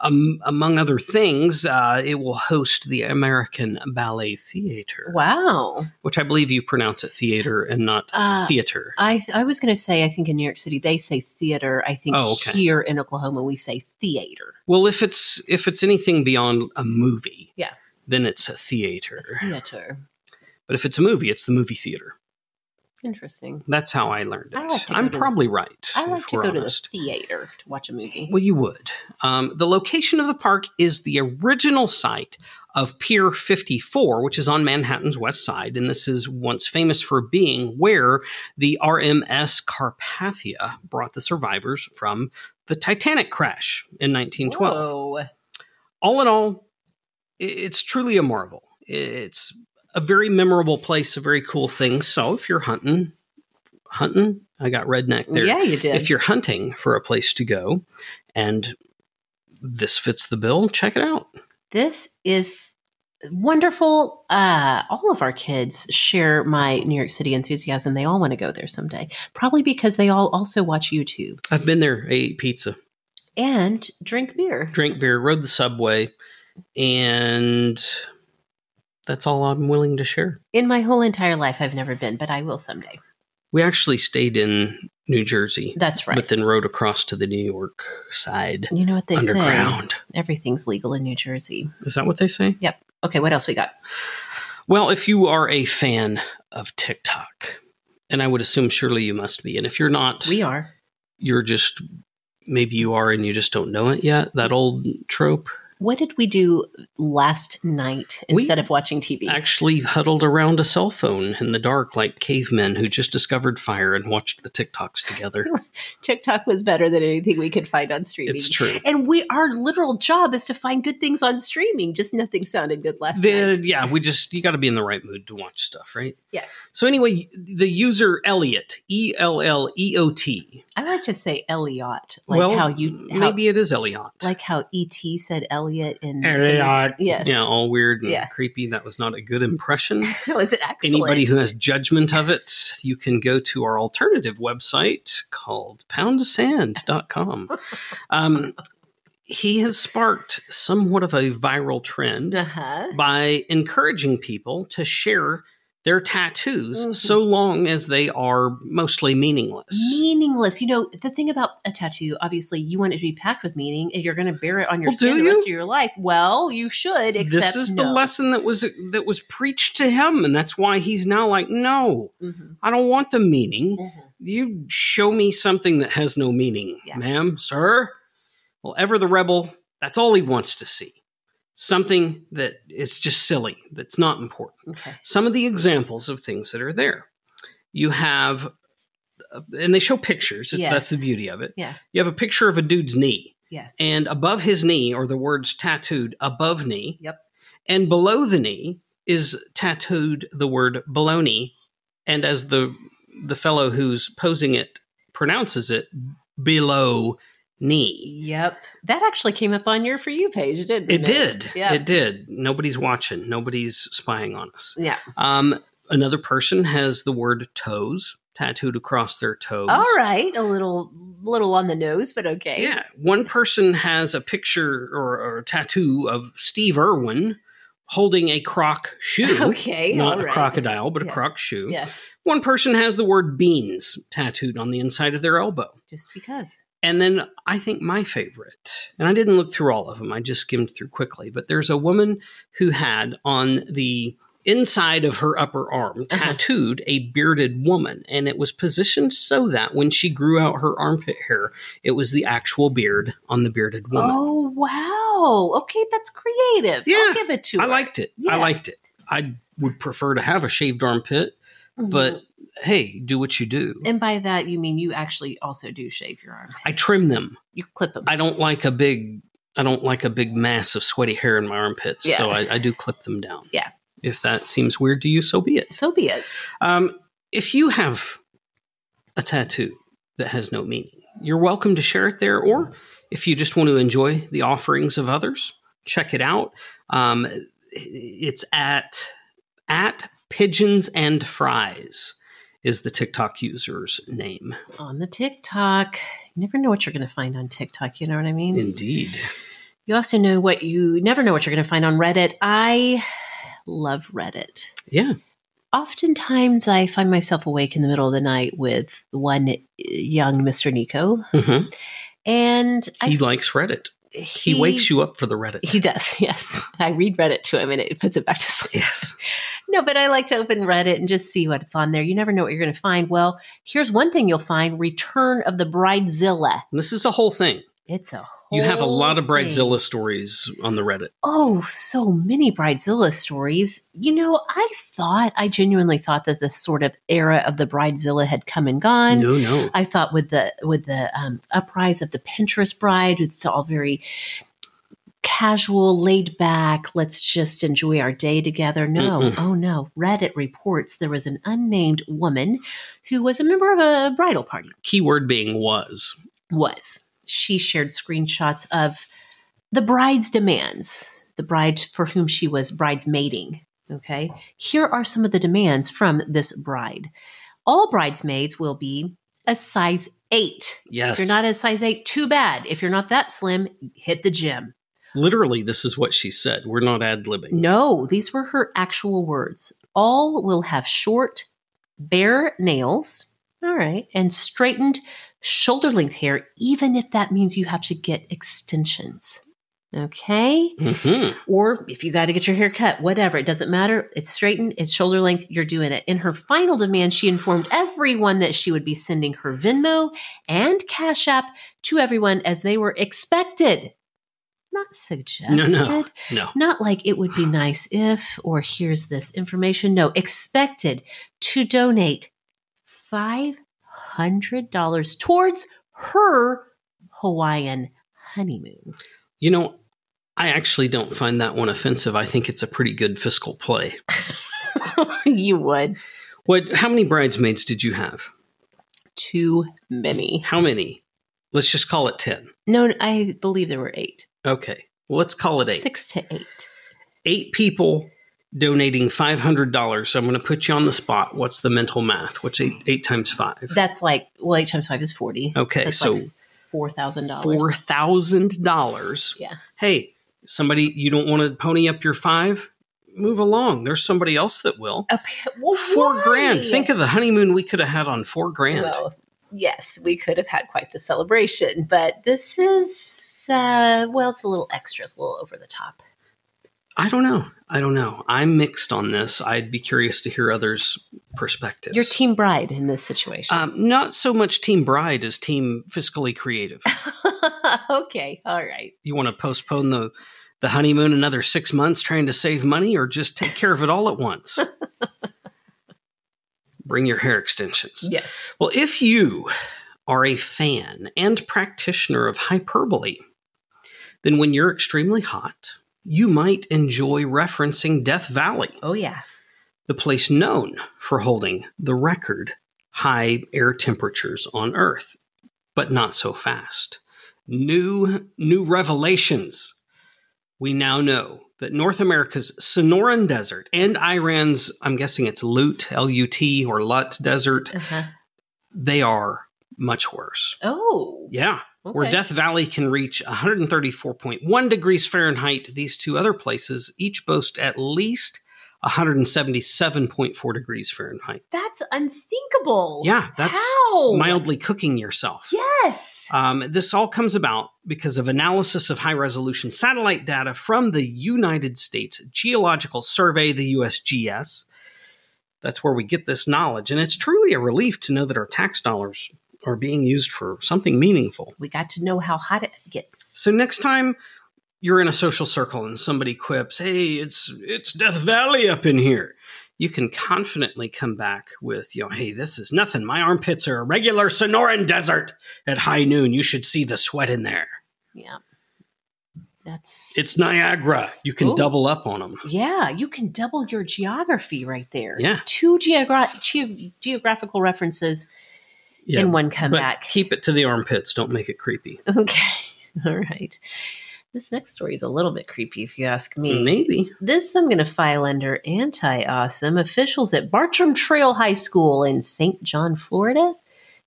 Um, among other things, uh, it will host the American Ballet Theater, Wow. which I believe you pronounce it theater and not Uh, theater. I I was going to say I think in New York City they say theater. I think Oh, okay. here in Oklahoma we say theater. Well, if it's if it's anything beyond a movie, Yeah. then it's a theater. Theater. But if it's a movie, it's the movie theater. Interesting. That's how I learned it. I like I'm to probably right. I like to go to the theater to watch a movie. Well, you would. Um, the location of the park is the original site of Pier 54, which is on Manhattan's west side. And this is once famous for being where the RMS Carpathia brought the survivors from the Titanic crash in 1912. Whoa. all in all, it's truly a marvel. It's a very memorable place, a very cool thing. So if you're hunting, hunting, I got redneck there. Yeah, you did. If you're hunting for a place to go and this fits the bill, check it out. this is wonderful. Uh, all of our kids share my New York City enthusiasm. They all want to go there someday. Probably because they all also watch YouTube I've been there, I ate pizza, and drink beer. Drink beer, rode the subway, and that's all I'm willing to share. In my whole entire life, I've never been, but I will someday. We actually stayed in New Jersey, That's right. but then rode across to the New York side you know what they say? underground. Everything's legal in New Jersey. Is that what they say? Yep. Okay, what else we got? Well, if you are a fan of TikTok, and I would assume surely you must be, and if you're not, We are. you're just maybe you are and you just don't know it yet. That old trope. What did we do last night We instead of watching TV? Actually, huddled around a cell phone in the dark like cavemen who just discovered fire and watched the TikToks together. TikTok was better than anything we could find on streaming. it's true. And we our literal job is to find good things on streaming. Just nothing sounded good last The, night. yeah, we just you got to be in the right mood to watch stuff, right? Yes. So anyway, the user Elliot, E L L E O T. I like to say Elliot, like well, how you how, maybe it is Elliot. like how ET said Elliot in Elliot. in- yes. Yeah, all weird and Yeah. creepy. That was not a good impression. No, is it excellent? Anybody who has judgment of it, you can go to our alternative website called poundsand.com. Um, he has sparked somewhat of a viral trend uh-huh. by encouraging people to share their tattoos Mhm. so long as they are mostly meaningless. Meaningless. You know, the thing about a tattoo, obviously, you want it to be packed with meaning and you're going to bear it on your Well, skin the rest of your life. Well, you should, except this is the lesson that was that was preached to him, and that's why he's now like, no, Mhm, I don't want the meaning. mhm. You show me something that has no meaning, Yeah. ma'am, sir. Well, ever the rebel, that's all he wants to see. Something that is just silly, that's not important. Okay. Some of the examples of things that are there. You have, uh, and they show pictures. It's, That's the beauty of it. Yeah. You have a picture of a dude's knee, Yes. and above his knee are the words tattooed above knee. Yep. And below the knee is tattooed the word baloney. And as the the fellow who's posing it pronounces it, below knee. Yep. That actually came up on your For You page, didn't it? It did. Yeah. It did. Nobody's watching. Nobody's spying on us. yeah. Um, another person has the word toes tattooed across their toes. All right. A little little on the nose, but okay. Yeah. One person has a picture or, or a tattoo of Steve Irwin holding a croc shoe. Okay. Not a crocodile, but a Yeah. croc shoe. Yeah. One person has the word beans tattooed on the inside of their elbow. Just because. And then I think my favorite, and I didn't look through all of them, I just skimmed through quickly, but there's a woman who had on the inside of her upper arm Uh-huh. tattooed a bearded woman, and it was positioned so that when she grew out her armpit hair, it was the actual beard on the bearded woman. Oh wow. Okay, that's creative. Yeah, I'll give it to I her. liked it. I liked it. I would prefer to have a shaved armpit, Mhm. but hey, do what you do. and by that you mean you actually also do shave your arm. I trim them. You clip them. I don't like a big I don't like a big mass of sweaty hair in my armpits, Yeah. so I, I do clip them down. Yeah. If that seems weird to you, so be it. so be it. Um, if you have a tattoo that has no meaning, you're welcome to share it there. Or if you just want to enjoy the offerings of others, check it out. Um, it's at at pigeons and fries is the TikTok user's name. On the TikTok. You never know what you're gonna find on TikTok, you know what I mean? Indeed. You also know what you never know what you're going to find on Reddit. I love Reddit. Yeah. Oftentimes, I find myself awake in the middle of the night with one young Mr. Nico, hmm and He likes Reddit. I, He, wakes you up for the Reddit. He does, yes. I read Reddit to him, and it puts it back to sleep. yes. No, but I like to open Reddit and just see what's on there. You never know what you're going to find. Well, here's one thing you'll find: Return of the Bridezilla. This is a whole thing. It's a You have a lot of whole thing. Bridezilla stories on the Reddit. Oh, so many Bridezilla stories. You know, I thought, I genuinely thought that the sort of era of the Bridezilla had come and gone. No, no. I thought with the with the um, uprise of the Pinterest bride, it's all very casual, laid back. Let's just enjoy our day together. No, Mm-mm. oh no. Reddit reports there was an unnamed woman who was a member of a bridal party. Keyword being was. Was she shared screenshots of the bride's demands, the bride for whom she was bridesmaiding. Okay, here are some of the demands from this bride. All bridesmaids will be a size eight. Yes. If you're not a size eight, too bad. If you're not that slim, hit the gym. Literally, this is what she said. We're not ad libbing. No, these were her actual words. All will have short, bare nails, all right, and straightened shoulder length hair, even if that means you have to get extensions. Okay? hmm Or if you got to get your hair cut, whatever, it doesn't matter. It's straightened, it's shoulder length, you're doing it. In her final demand, she informed everyone that she would be sending her Venmo and Cash App to everyone as they were expected. not suggested. No, no, no. Not like it would be nice if, or here's this information. No, expected to donate $500 towards her Hawaiian honeymoon. You know, I actually don't find that one offensive. I think it's a pretty good fiscal play. you would. What? How many bridesmaids did you have? Too many. How many? Let's just call it ten. No, I believe there were eight. Okay. Well, let's call it eight. Six to eight. Eight people donating five hundred dollars. So I'm going to put you on the spot. What's the mental math? What's eight eight times five? That's like well, eight times five is forty. Okay, that's so like four thousand dollars. Four thousand dollars. Yeah. Hey, somebody you don't want to pony up your five? Move along. There's somebody else that will. Well, Four why? grand. Think of the honeymoon we could have had on four grand. Well, yes, we could have had quite the celebration, but this is uh well, it's a little extra, it's a little over the top. I don't know. I don't know. I'm mixed on this. I'd be curious to hear others' perspectives. Your team bride in this situation. Um, not so much Team Bride as Team Fiscally Creative. okay, all right. you want to postpone the the honeymoon another six months trying to save money, or just take care of it all at once? Bring your hair extensions. Yes. Well, if you are a fan and practitioner of hyperbole, then when you're extremely hot, you might enjoy referencing Death Valley, Oh yeah. the place known for holding the record high air temperatures on Earth, but not so fast. New new revelations. We now know that North America's Sonoran Desert and Iran's, I'm guessing it's Lut, L U T, or Lut Desert, Uh-huh. they are much worse. Oh. Yeah. Where. Death Valley can reach 134.1 degrees Fahrenheit, these two other places each boast at least 177.4 degrees Fahrenheit. That's unthinkable. Yeah, that's How? mildly cooking yourself. Yes. Um, this all comes about because of analysis of high resolution satellite data from the United States Geological Survey, the USGS. That's where we get this knowledge. And it's truly a relief to know that our tax dollars are being used for something meaningful. We got to know how hot it gets. So next time you're in a social circle and somebody quips, "Hey, it's it's Death Valley up in here." You can confidently come back with, you know, "Hey, this is nothing. My armpits are a regular Sonoran desert at high noon. You should see the sweat in there. Yeah. That's It's Niagara. You can Ooh. double up on them." Yeah, you can double your geography right there. Yeah. Two geogra- ge- geographical references Yeah, in one but comeback. keep it to the armpits. Don't make it creepy. Okay. All right. This next story is a little bit creepy, if you ask me. Maybe. This I'm going to file under anti awesome. Officials at Bartram Trail High School in St. John, Florida,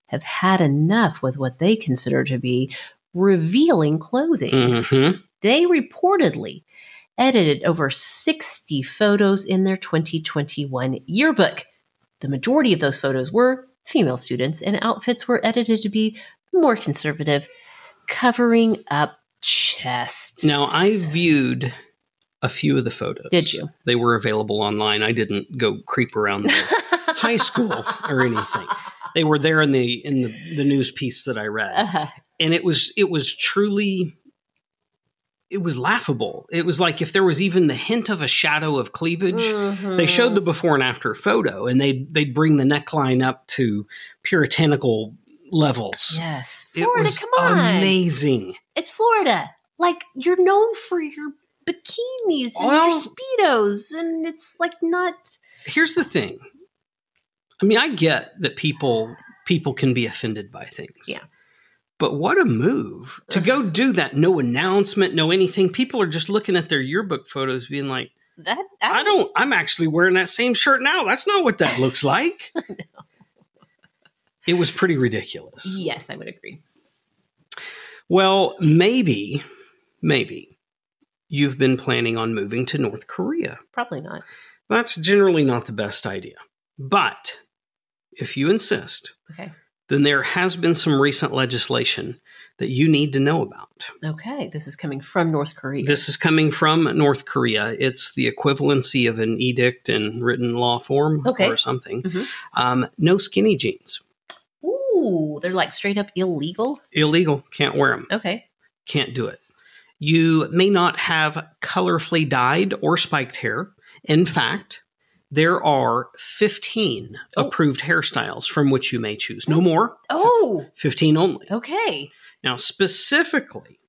have had enough with what they consider to be revealing clothing. hmm They reportedly edited over 60 photos in their 2021 yearbook. The majority of those photos were female students, and outfits were edited to be more conservative, covering up chests. Now, I viewed a few of the photos. Did you? They were available online. I didn't go creep around the high school or anything. They were there in the in the, the news piece that I read, Uh, and it was it was truly it was laughable. It was like if there was even the hint of a shadow of cleavage. mhm. They showed the before and after photo, and they they'd bring the neckline up to puritanical levels. Yes. It Florida, was come on. amazing. It's Florida. Like, you're known for your bikinis and Well- your Speedos, and it's like not. here's the thing. I mean, I get that people people can be offended by things. Yeah. But what a move to go do that. No announcement, no anything. People are just looking at their yearbook photos being like, That I don't, I'm actually wearing that same shirt now. That's not what that looks like. It was pretty ridiculous. Yes, I would agree. Well, maybe, maybe you've been planning on moving to North Korea. Probably not. That's generally not the best idea. But if you insist, Okay. Then there has been some recent legislation that you need to know about. Okay. This is coming from North Korea. This is coming from North Korea. It's the equivalency of an edict in written law form Okay. or something. Mhm. Um, no skinny jeans. Ooh, they're like straight up illegal. Illegal. Can't wear them. Okay. Can't do it. You may not have colorfully dyed or spiked hair. In fact, there are 15 Oh. approved hairstyles from which you may choose. No more, Oh, 15 only. okay. Now, specifically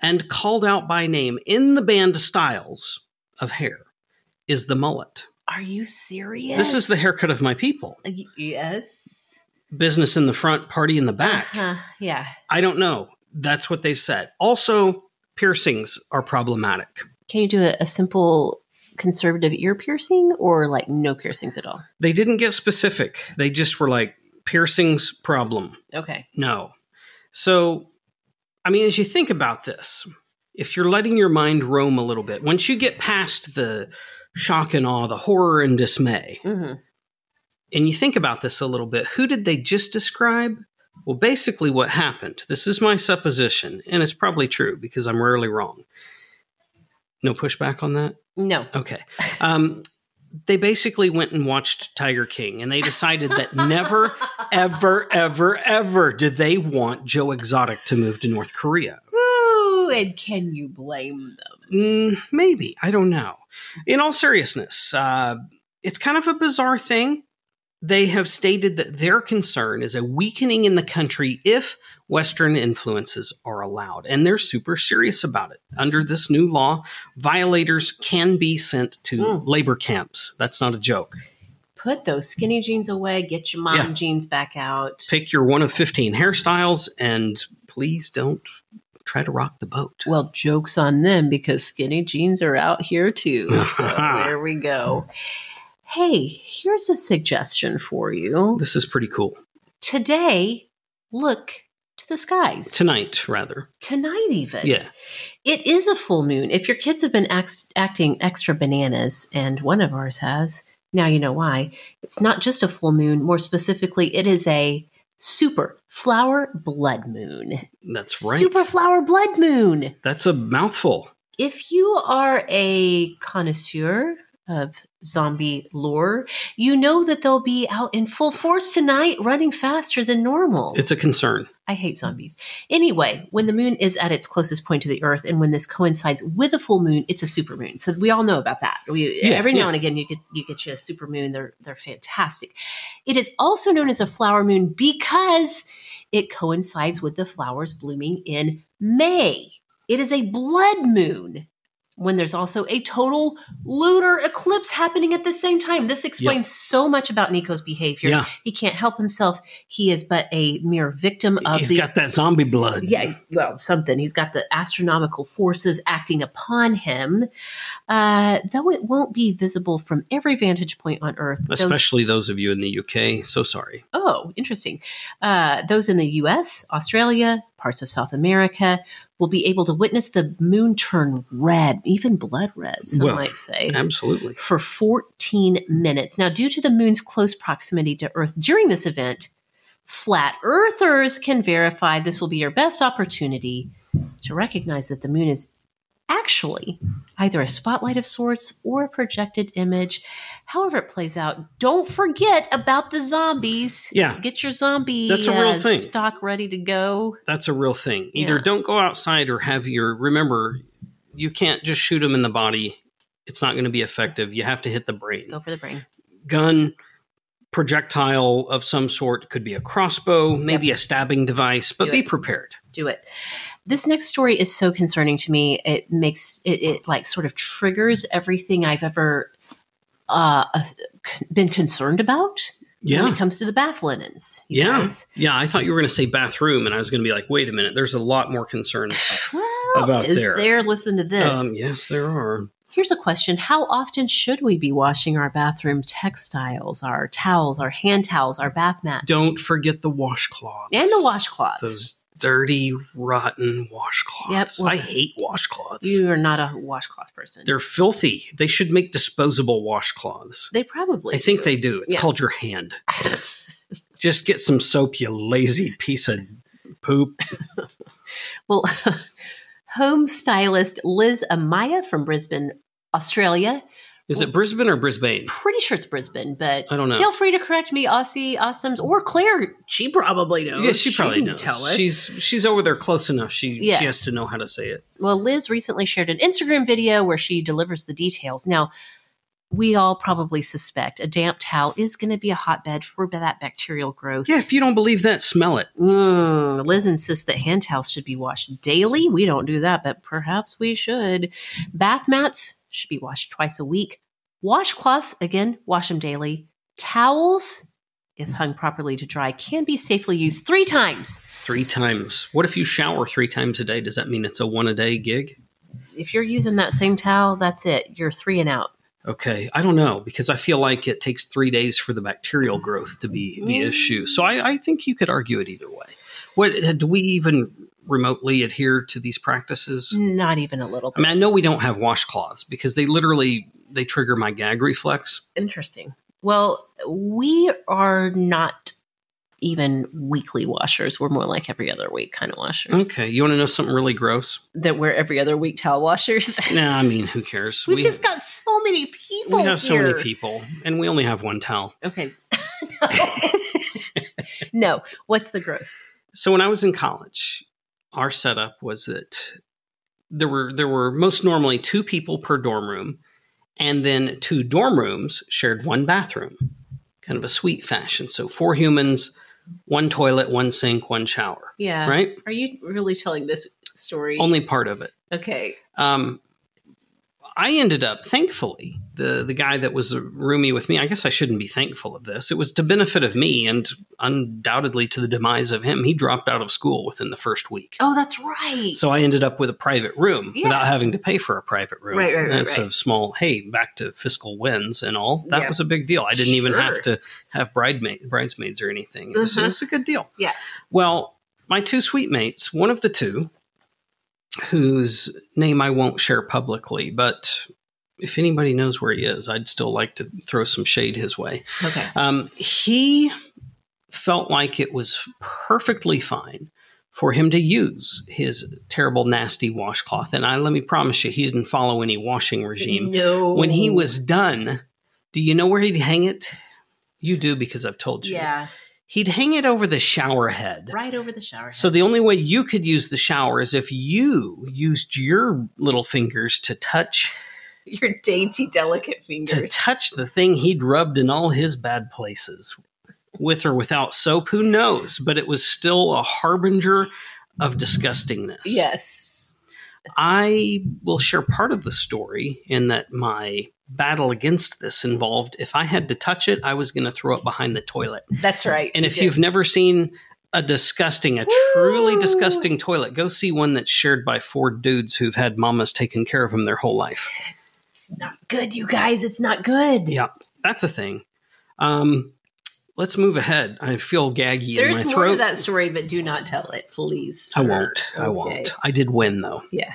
and called out by name in the band styles of hair is the mullet. Are you serious? This is the haircut of my people. Uh, Yes. Business in the front, party in the back. Uh-huh. Yeah. I don't know. That's what they've said. Also, piercings are problematic. Can you do a, a simple conservative ear piercing or like no piercings at all? They didn't get specific. They just were like, piercings problem. Okay. No. So, I mean, as you think about this, if you're letting your mind roam a little bit, once you get past the shock and awe, the horror and dismay, hmm and you think about this a little bit, who did they just describe? Well, basically, what happened, this is my supposition, and it's probably true because I'm rarely wrong. No pushback on that? No. Okay. Um, they basically went and watched Tiger King, and they decided that never, ever, ever, ever did they want Joe Exotic to move to North Korea. Woo! And can you blame them? Mm, maybe. I don't know. In all seriousness, uh, it's kind of a bizarre thing. They have stated that their concern is a weakening in the country if Western influences are allowed. And they're super serious about it. Under this new law, violators can be sent to Mm. labor camps. That's not a joke. Put those skinny jeans away. Get your mom Yeah. jeans back out. Pick your one of 15 hairstyles and please don't try to rock the boat. Well, jokes on them because skinny jeans are out here too. So there we go. Hey, here's a suggestion for you. This is pretty cool. Today, look the skies. Tonight, rather. Tonight, even. Yeah. It is a full moon. If your kids have been act- acting extra bananas, and one of ours has, now you know why. It's not just a full moon. More specifically, it is a super flower blood moon. That's right. Super flower blood moon. That's a mouthful. If you are a connoisseur of zombie lore, you know that they'll be out in full force tonight, running faster than normal. It's a concern. I hate zombies. Anyway, when the moon is at its closest point to the Earth, and when this coincides with a full moon, it's a supermoon. So we all know about that. We, Yeah, every now yeah. and again, you get you get you a supermoon. They're they're fantastic. It is also known as a flower moon because it coincides with the flowers blooming in May. It is a blood moon. When there's also a total lunar eclipse happening at the same time. This explains so much about Nico's behavior. Yeah. He can't help himself. He is but a mere victim of He's the got that zombie blood. yeah, well, something. He's got the astronomical forces acting upon him, uh, though it won't be visible from every vantage point on Earth. Those- Especially those of you in the UK. So sorry. oh, interesting. Uh, those in the U.S., Australia, parts of South America will be able to witness the moon turn red, even blood red. Some Well, might say Absolutely. for 14 minutes. Now, due to the moon's close proximity to Earth during this event, flat earthers can verify this will be your best opportunity to recognize that the moon is actually either a spotlight of sorts or a projected image. However, it plays out, don't forget about the zombies. Yeah. Get your zombie That's a real uh, thing. stock ready to go. That's a real thing. Either Yeah. don't go outside or have your. Remember, you can't just shoot them in the body. It's not going to be effective. You have to hit the brain. Go for the brain. Gun, projectile of some sort. Could be a crossbow, maybe a stabbing device, but Do be it. prepared. do it. This next story is so concerning to me. It makes it, it like sort of triggers everything I've ever uh, uh, been concerned about when it comes to the bath linens. Yeah. guys. Yeah. I thought you were going to say bathroom, and I was going to be like, wait a minute. There's a lot more concerns. Well, About is there. there? Listen to this. Um, yes, there are. Here's a question: How often should we be washing our bathroom textiles, our towels, our hand towels, our bath mats, Don't forget the washcloths. and the washcloths? Those dirty, rotten washcloths. Yep, well- I hate washcloths. you are not a washcloth person. They're filthy. They should make disposable washcloths. they probably. I think do. they do. It's Yeah. called your hand. Just get some soap, you lazy piece of poop. Well, home stylist Liz Amaya from Brisbane, Australia, Is it Brisbane or Brisbane? Pretty sure it's Brisbane, but I don't know. feel free to correct me, Aussie, Awesomes, or Claire. She probably knows. Yeah, she probably can knows. Tell us. She's she's over there close enough. She Yes. she has to know how to say it. Well, Liz recently shared an Instagram video where she delivers the details. Now, we all probably suspect a damp towel is going to be a hotbed for that bacterial growth. Yeah, if you don't believe that, smell it. Mm, Liz insists that hand towels should be washed daily. We don't do that, but perhaps we should. Bath mats should be washed twice a week. Washcloths, again, wash them daily. Towels, if hung properly to dry, can be safely used three times. Three times. What if you shower three times a day? Does that mean it's a one a day gig? If you're using that same towel, that's it. You're three and out. Okay, I don't know because I feel like it takes three days for the bacterial growth to be the Mm. issue. So I, I think you could argue it either way. What do we even remotely adhere to these practices? Not even a little I mean, I know we don't have washcloths because they literally they trigger my gag reflex. Interesting. Well, we are not even weekly washers. We're more like every other week kind of washers. Okay, you want to know something really gross? That we're every other week towel washers. Nah, I mean, who cares? We've just got so many people. we have so many people, and we only have one towel. Okay. no. What's the gross? So when I was in college, our setup was that there were there were most normally two people per dorm room, and then two dorm rooms shared one bathroom, kind of a suite fashion. So four humans, one toilet, one sink, one shower. Yeah. Right? Are you really telling this story? Only part of it. okay. Um, I ended up, thankfully, the the guy that was roomy with me. I guess I shouldn't be thankful of this. It was to benefit of me, and undoubtedly to the demise of him. He dropped out of school within the first week. Oh, that's right. So I ended up with a private room Yeah. without having to pay for a private room. Right, right, right, That's a small, hey, back to fiscal wins and all. That Yeah. was a big deal. I didn't even Sure. have to have bridesmaids or anything. It was, it Mhm. was a good deal. Yeah. Well, my two suite mates, one of the two, whose name I won't share publicly, but if anybody knows where he is, I'd still like to throw some shade his way. okay. Um, he felt like it was perfectly fine for him to use his terrible, nasty washcloth. And I let me promise you, he didn't follow any washing regime. No. When he was done, do you know where he'd hang it? You do because I've told you. Yeah. He'd hang it over the shower head. Right over the shower. Head. So the only way you could use the shower is if you used your little fingers to touch Your dainty, delicate fingers. to touch the thing he'd rubbed in all his bad places. With or without soap, who knows? But it was still a harbinger of disgustingness. yes. I will share part of the story in that my battle against this involved if I had to touch it, I was going to throw it behind the toilet. That's right. And You if did. you've never seen a disgusting, a truly disgusting toilet, go see one that's shared by four dudes who've had mamas taking care of them their whole life. It's not good, you guys. It's not good. Yeah, that's a thing. Um, let's move ahead. I feel gaggy There's in my more throat. to that story, but do not tell it, please. I won't. I Okay. won't. I did win though. Yeah.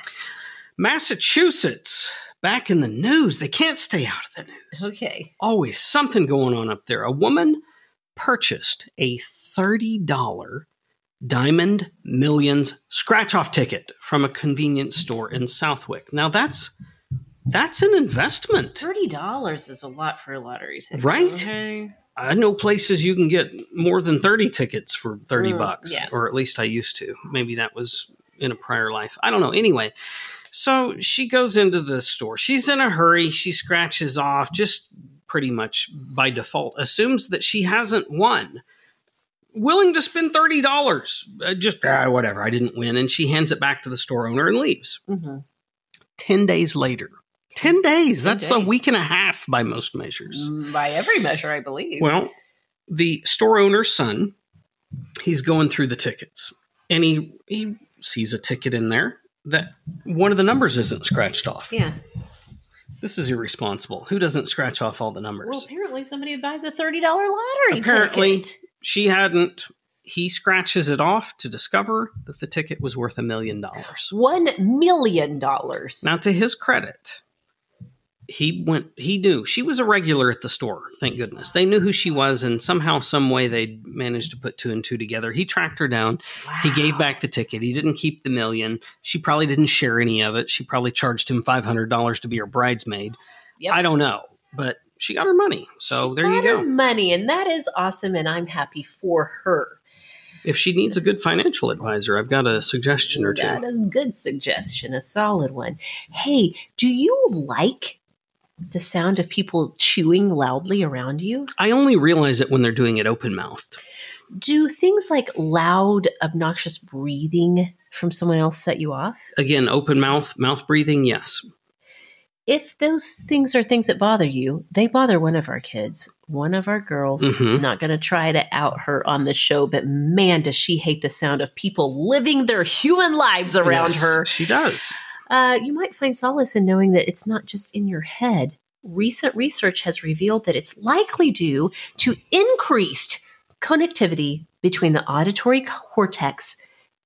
Massachusetts back in the news. They can't stay out of the news. Okay. Always something going on up there. A woman purchased a $30 Diamond Millions scratch off ticket from a convenience store in Southwick. Now that's that's an investment. Thirty dollars is a lot for a lottery ticket. Right? Okay. I know places you can get more than 30 tickets for 30 Mm, bucks, yeah. or at least I used to. Maybe that was in a prior life. I don't know. Anyway, so she goes into the store. She's in a hurry. She scratches off just pretty much by default, assumes that she hasn't won. Willing to spend $30. Uh, just ah, whatever. I didn't win. And she hands it back to the store owner and leaves. hmm 10 days later. 10 days. 10 That's a week and a half by most measures. Mm, by every measure, I believe. Well, the store owner's son, he's going through the tickets, and he he sees a ticket in there that one of the numbers isn't scratched off. yeah. This is irresponsible. Who doesn't scratch off all the numbers? Well, apparently somebody buys a thirty dollar lottery Apparently. ticket. she hadn't. He scratches it off to discover that the ticket was worth a million dollars. One million dollars. Now, to his credit, he went. He knew she was a regular at the store. Thank goodness they knew who she was, and somehow, some way, they managed to put two and two together. He tracked her down. He gave back the ticket. He didn't keep the million. She probably didn't share any of it. She probably charged him five hundred dollars to be her bridesmaid. Yep. I don't know, but she got her money. So She there you go. Money, and that is awesome, and I'm happy for her. If she needs a good financial advisor, I've got a suggestion or two. Got a good suggestion, a solid one. Hey, do you like the sound of people chewing loudly around you? I only realize it when they're doing it open mouthed. Do things like loud, obnoxious breathing from someone else set you off? Again, open mouth, mouth breathing, yes. If those things are things that bother you, they bother one of our kids, one of our girls. Mhm. Not going to try to out her on the show, but man, does she hate the sound of people living their human lives around Yes, her. She does. Uh, you might find solace in knowing that it's not just in your head. Recent research has revealed that it's likely due to increased connectivity between the auditory cortex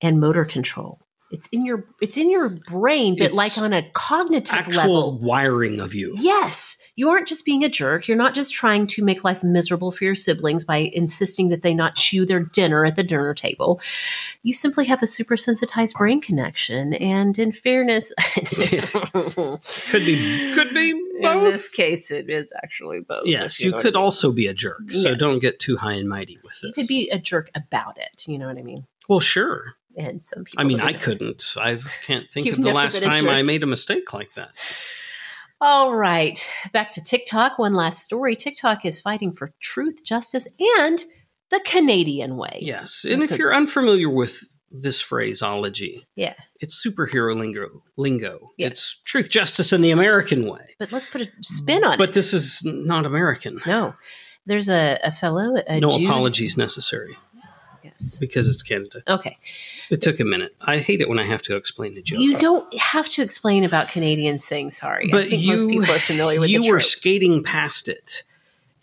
and motor control. It's in your it's in your brain, but It's like on a cognitive Actual level. wiring of you. Yes, you aren't just being a jerk. You're not just trying to make life miserable for your siblings by insisting that they not chew their dinner at the dinner table. You simply have a super sensitized brain connection. And in fairness, Could be could be in this case, it is actually both. yes, if you know could I mean. also be a jerk. So Yeah. don't get too high and mighty with this. You could be a jerk about it. You know what I mean? Well, sure. And some people. I mean, I couldn't. I can't think of the last time. I made a mistake like that. All right, back to TikTok. One last story. TikTok is fighting for truth, justice, and the Canadian way. Yes. And That's if a- you're unfamiliar with this phraseology, Yeah. it's superhero lingo. Lingo. Yeah. It's truth, justice, and the American way. But let's put a spin on But it. But this is not American. No. There's a, a fellow, a no apologies necessary Yes. because it's Canada. Okay. It took a minute. I hate it when I have to explain a joke. You don't have to explain about Canadians saying sorry. I but think you, most people are familiar with you were skating past it.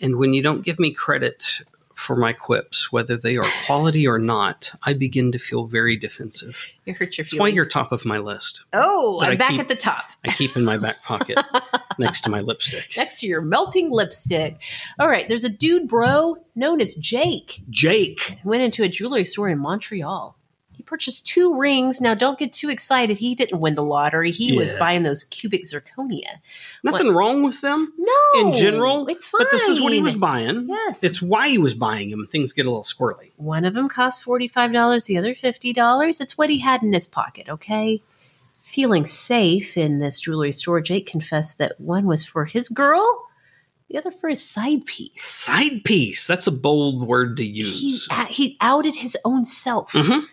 And when you don't give me credit for my quips, whether they are quality or not, I begin to feel very defensive. You hurt your That's why feelings. you're top of my list. Oh, I'm back keep- at the top. I keep in my back pocket next to my lipstick. Next to your melting lipstick. All right, there's a dude bro known as Jake. Jake. went into a jewelry store in Montreal. He purchased two rings. Now, don't get too excited. He didn't win the lottery. He was buying those cubic zirconia. Nothing wrong with them No, in general. it's fine. But this is what he was buying. Yes, It's why he was buying them. Things get a little squirrely. one of them cost forty five dollars. The other fifty dollars. It's what he had in his pocket. Okay. Feeling safe in this jewelry store, Jake confessed that one was for his girl, the other for his side piece. Side piece. That's a bold word to use. he outed his own self. Mhm.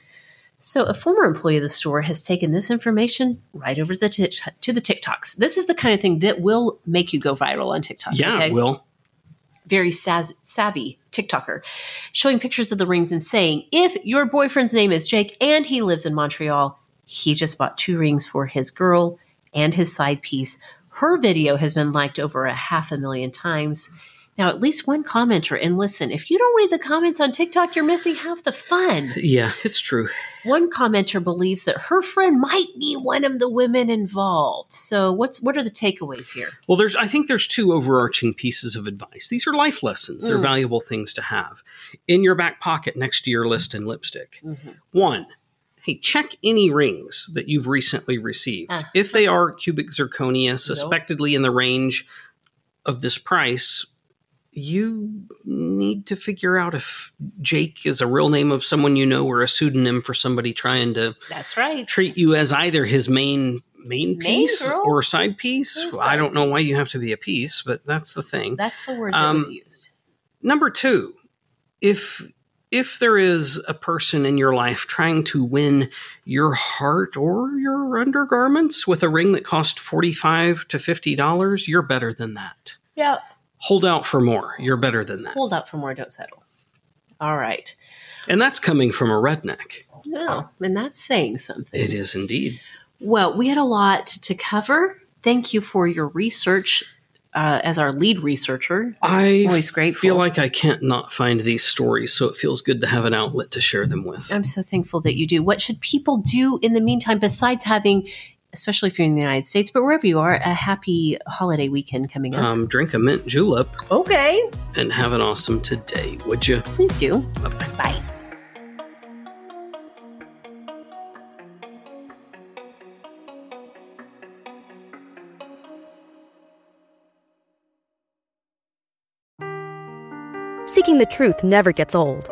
So, a former employee of the store has taken this information right over the tic- to the TikToks. This is the kind of thing that will make you go viral on TikTok. Yeah, okay? Will. Very saz- savvy TikToker, showing pictures of the rings and saying, if your boyfriend's name is Jake and he lives in Montreal, he just bought two rings for his girl and his side piece. Her video has been liked over a half a million times. Now, at least one commenter, and listen, if you don't read the comments on TikTok, you're missing half the fun. Yeah, it's true. One commenter believes that her friend might be one of the women involved. So, what's what are the takeaways here? Well, there's I think there's two overarching pieces of advice. These are life lessons. They're Mm. valuable things to have in your back pocket next to your list and lipstick. One, hey, check any rings that you've recently received. Ah. If they are cubic zirconia, suspectedly in the range of this price, you need to figure out if Jake is a real name of someone you know or a pseudonym for somebody trying to That's right. treat you as either his main main Main piece girl? or side piece. Or I don't know why you have to be a piece, but that's the thing. That's the word that was Um, used. Number 2, if if there is a person in your life trying to win your heart or your undergarments with a ring that cost 45 to 50 dollars, you're better than that. Yeah. Hold out for more. You're better than that. Hold out for more, don't settle. All right. And that's coming from a redneck. No, and that's saying something. It is indeed. Well, we had a lot to cover. Thank you for your research uh, as our lead researcher. I Always grateful. feel like I can't not find these stories, so it feels good to have an outlet to share them with. I'm so thankful that you do. What should people do in the meantime besides having, especially if you're in the United States, but wherever you are, a happy holiday weekend coming up. Um, drink a mint julep. Okay. And have an awesome today, would you? Please do. Bye-bye. Bye. Seeking the truth never gets old.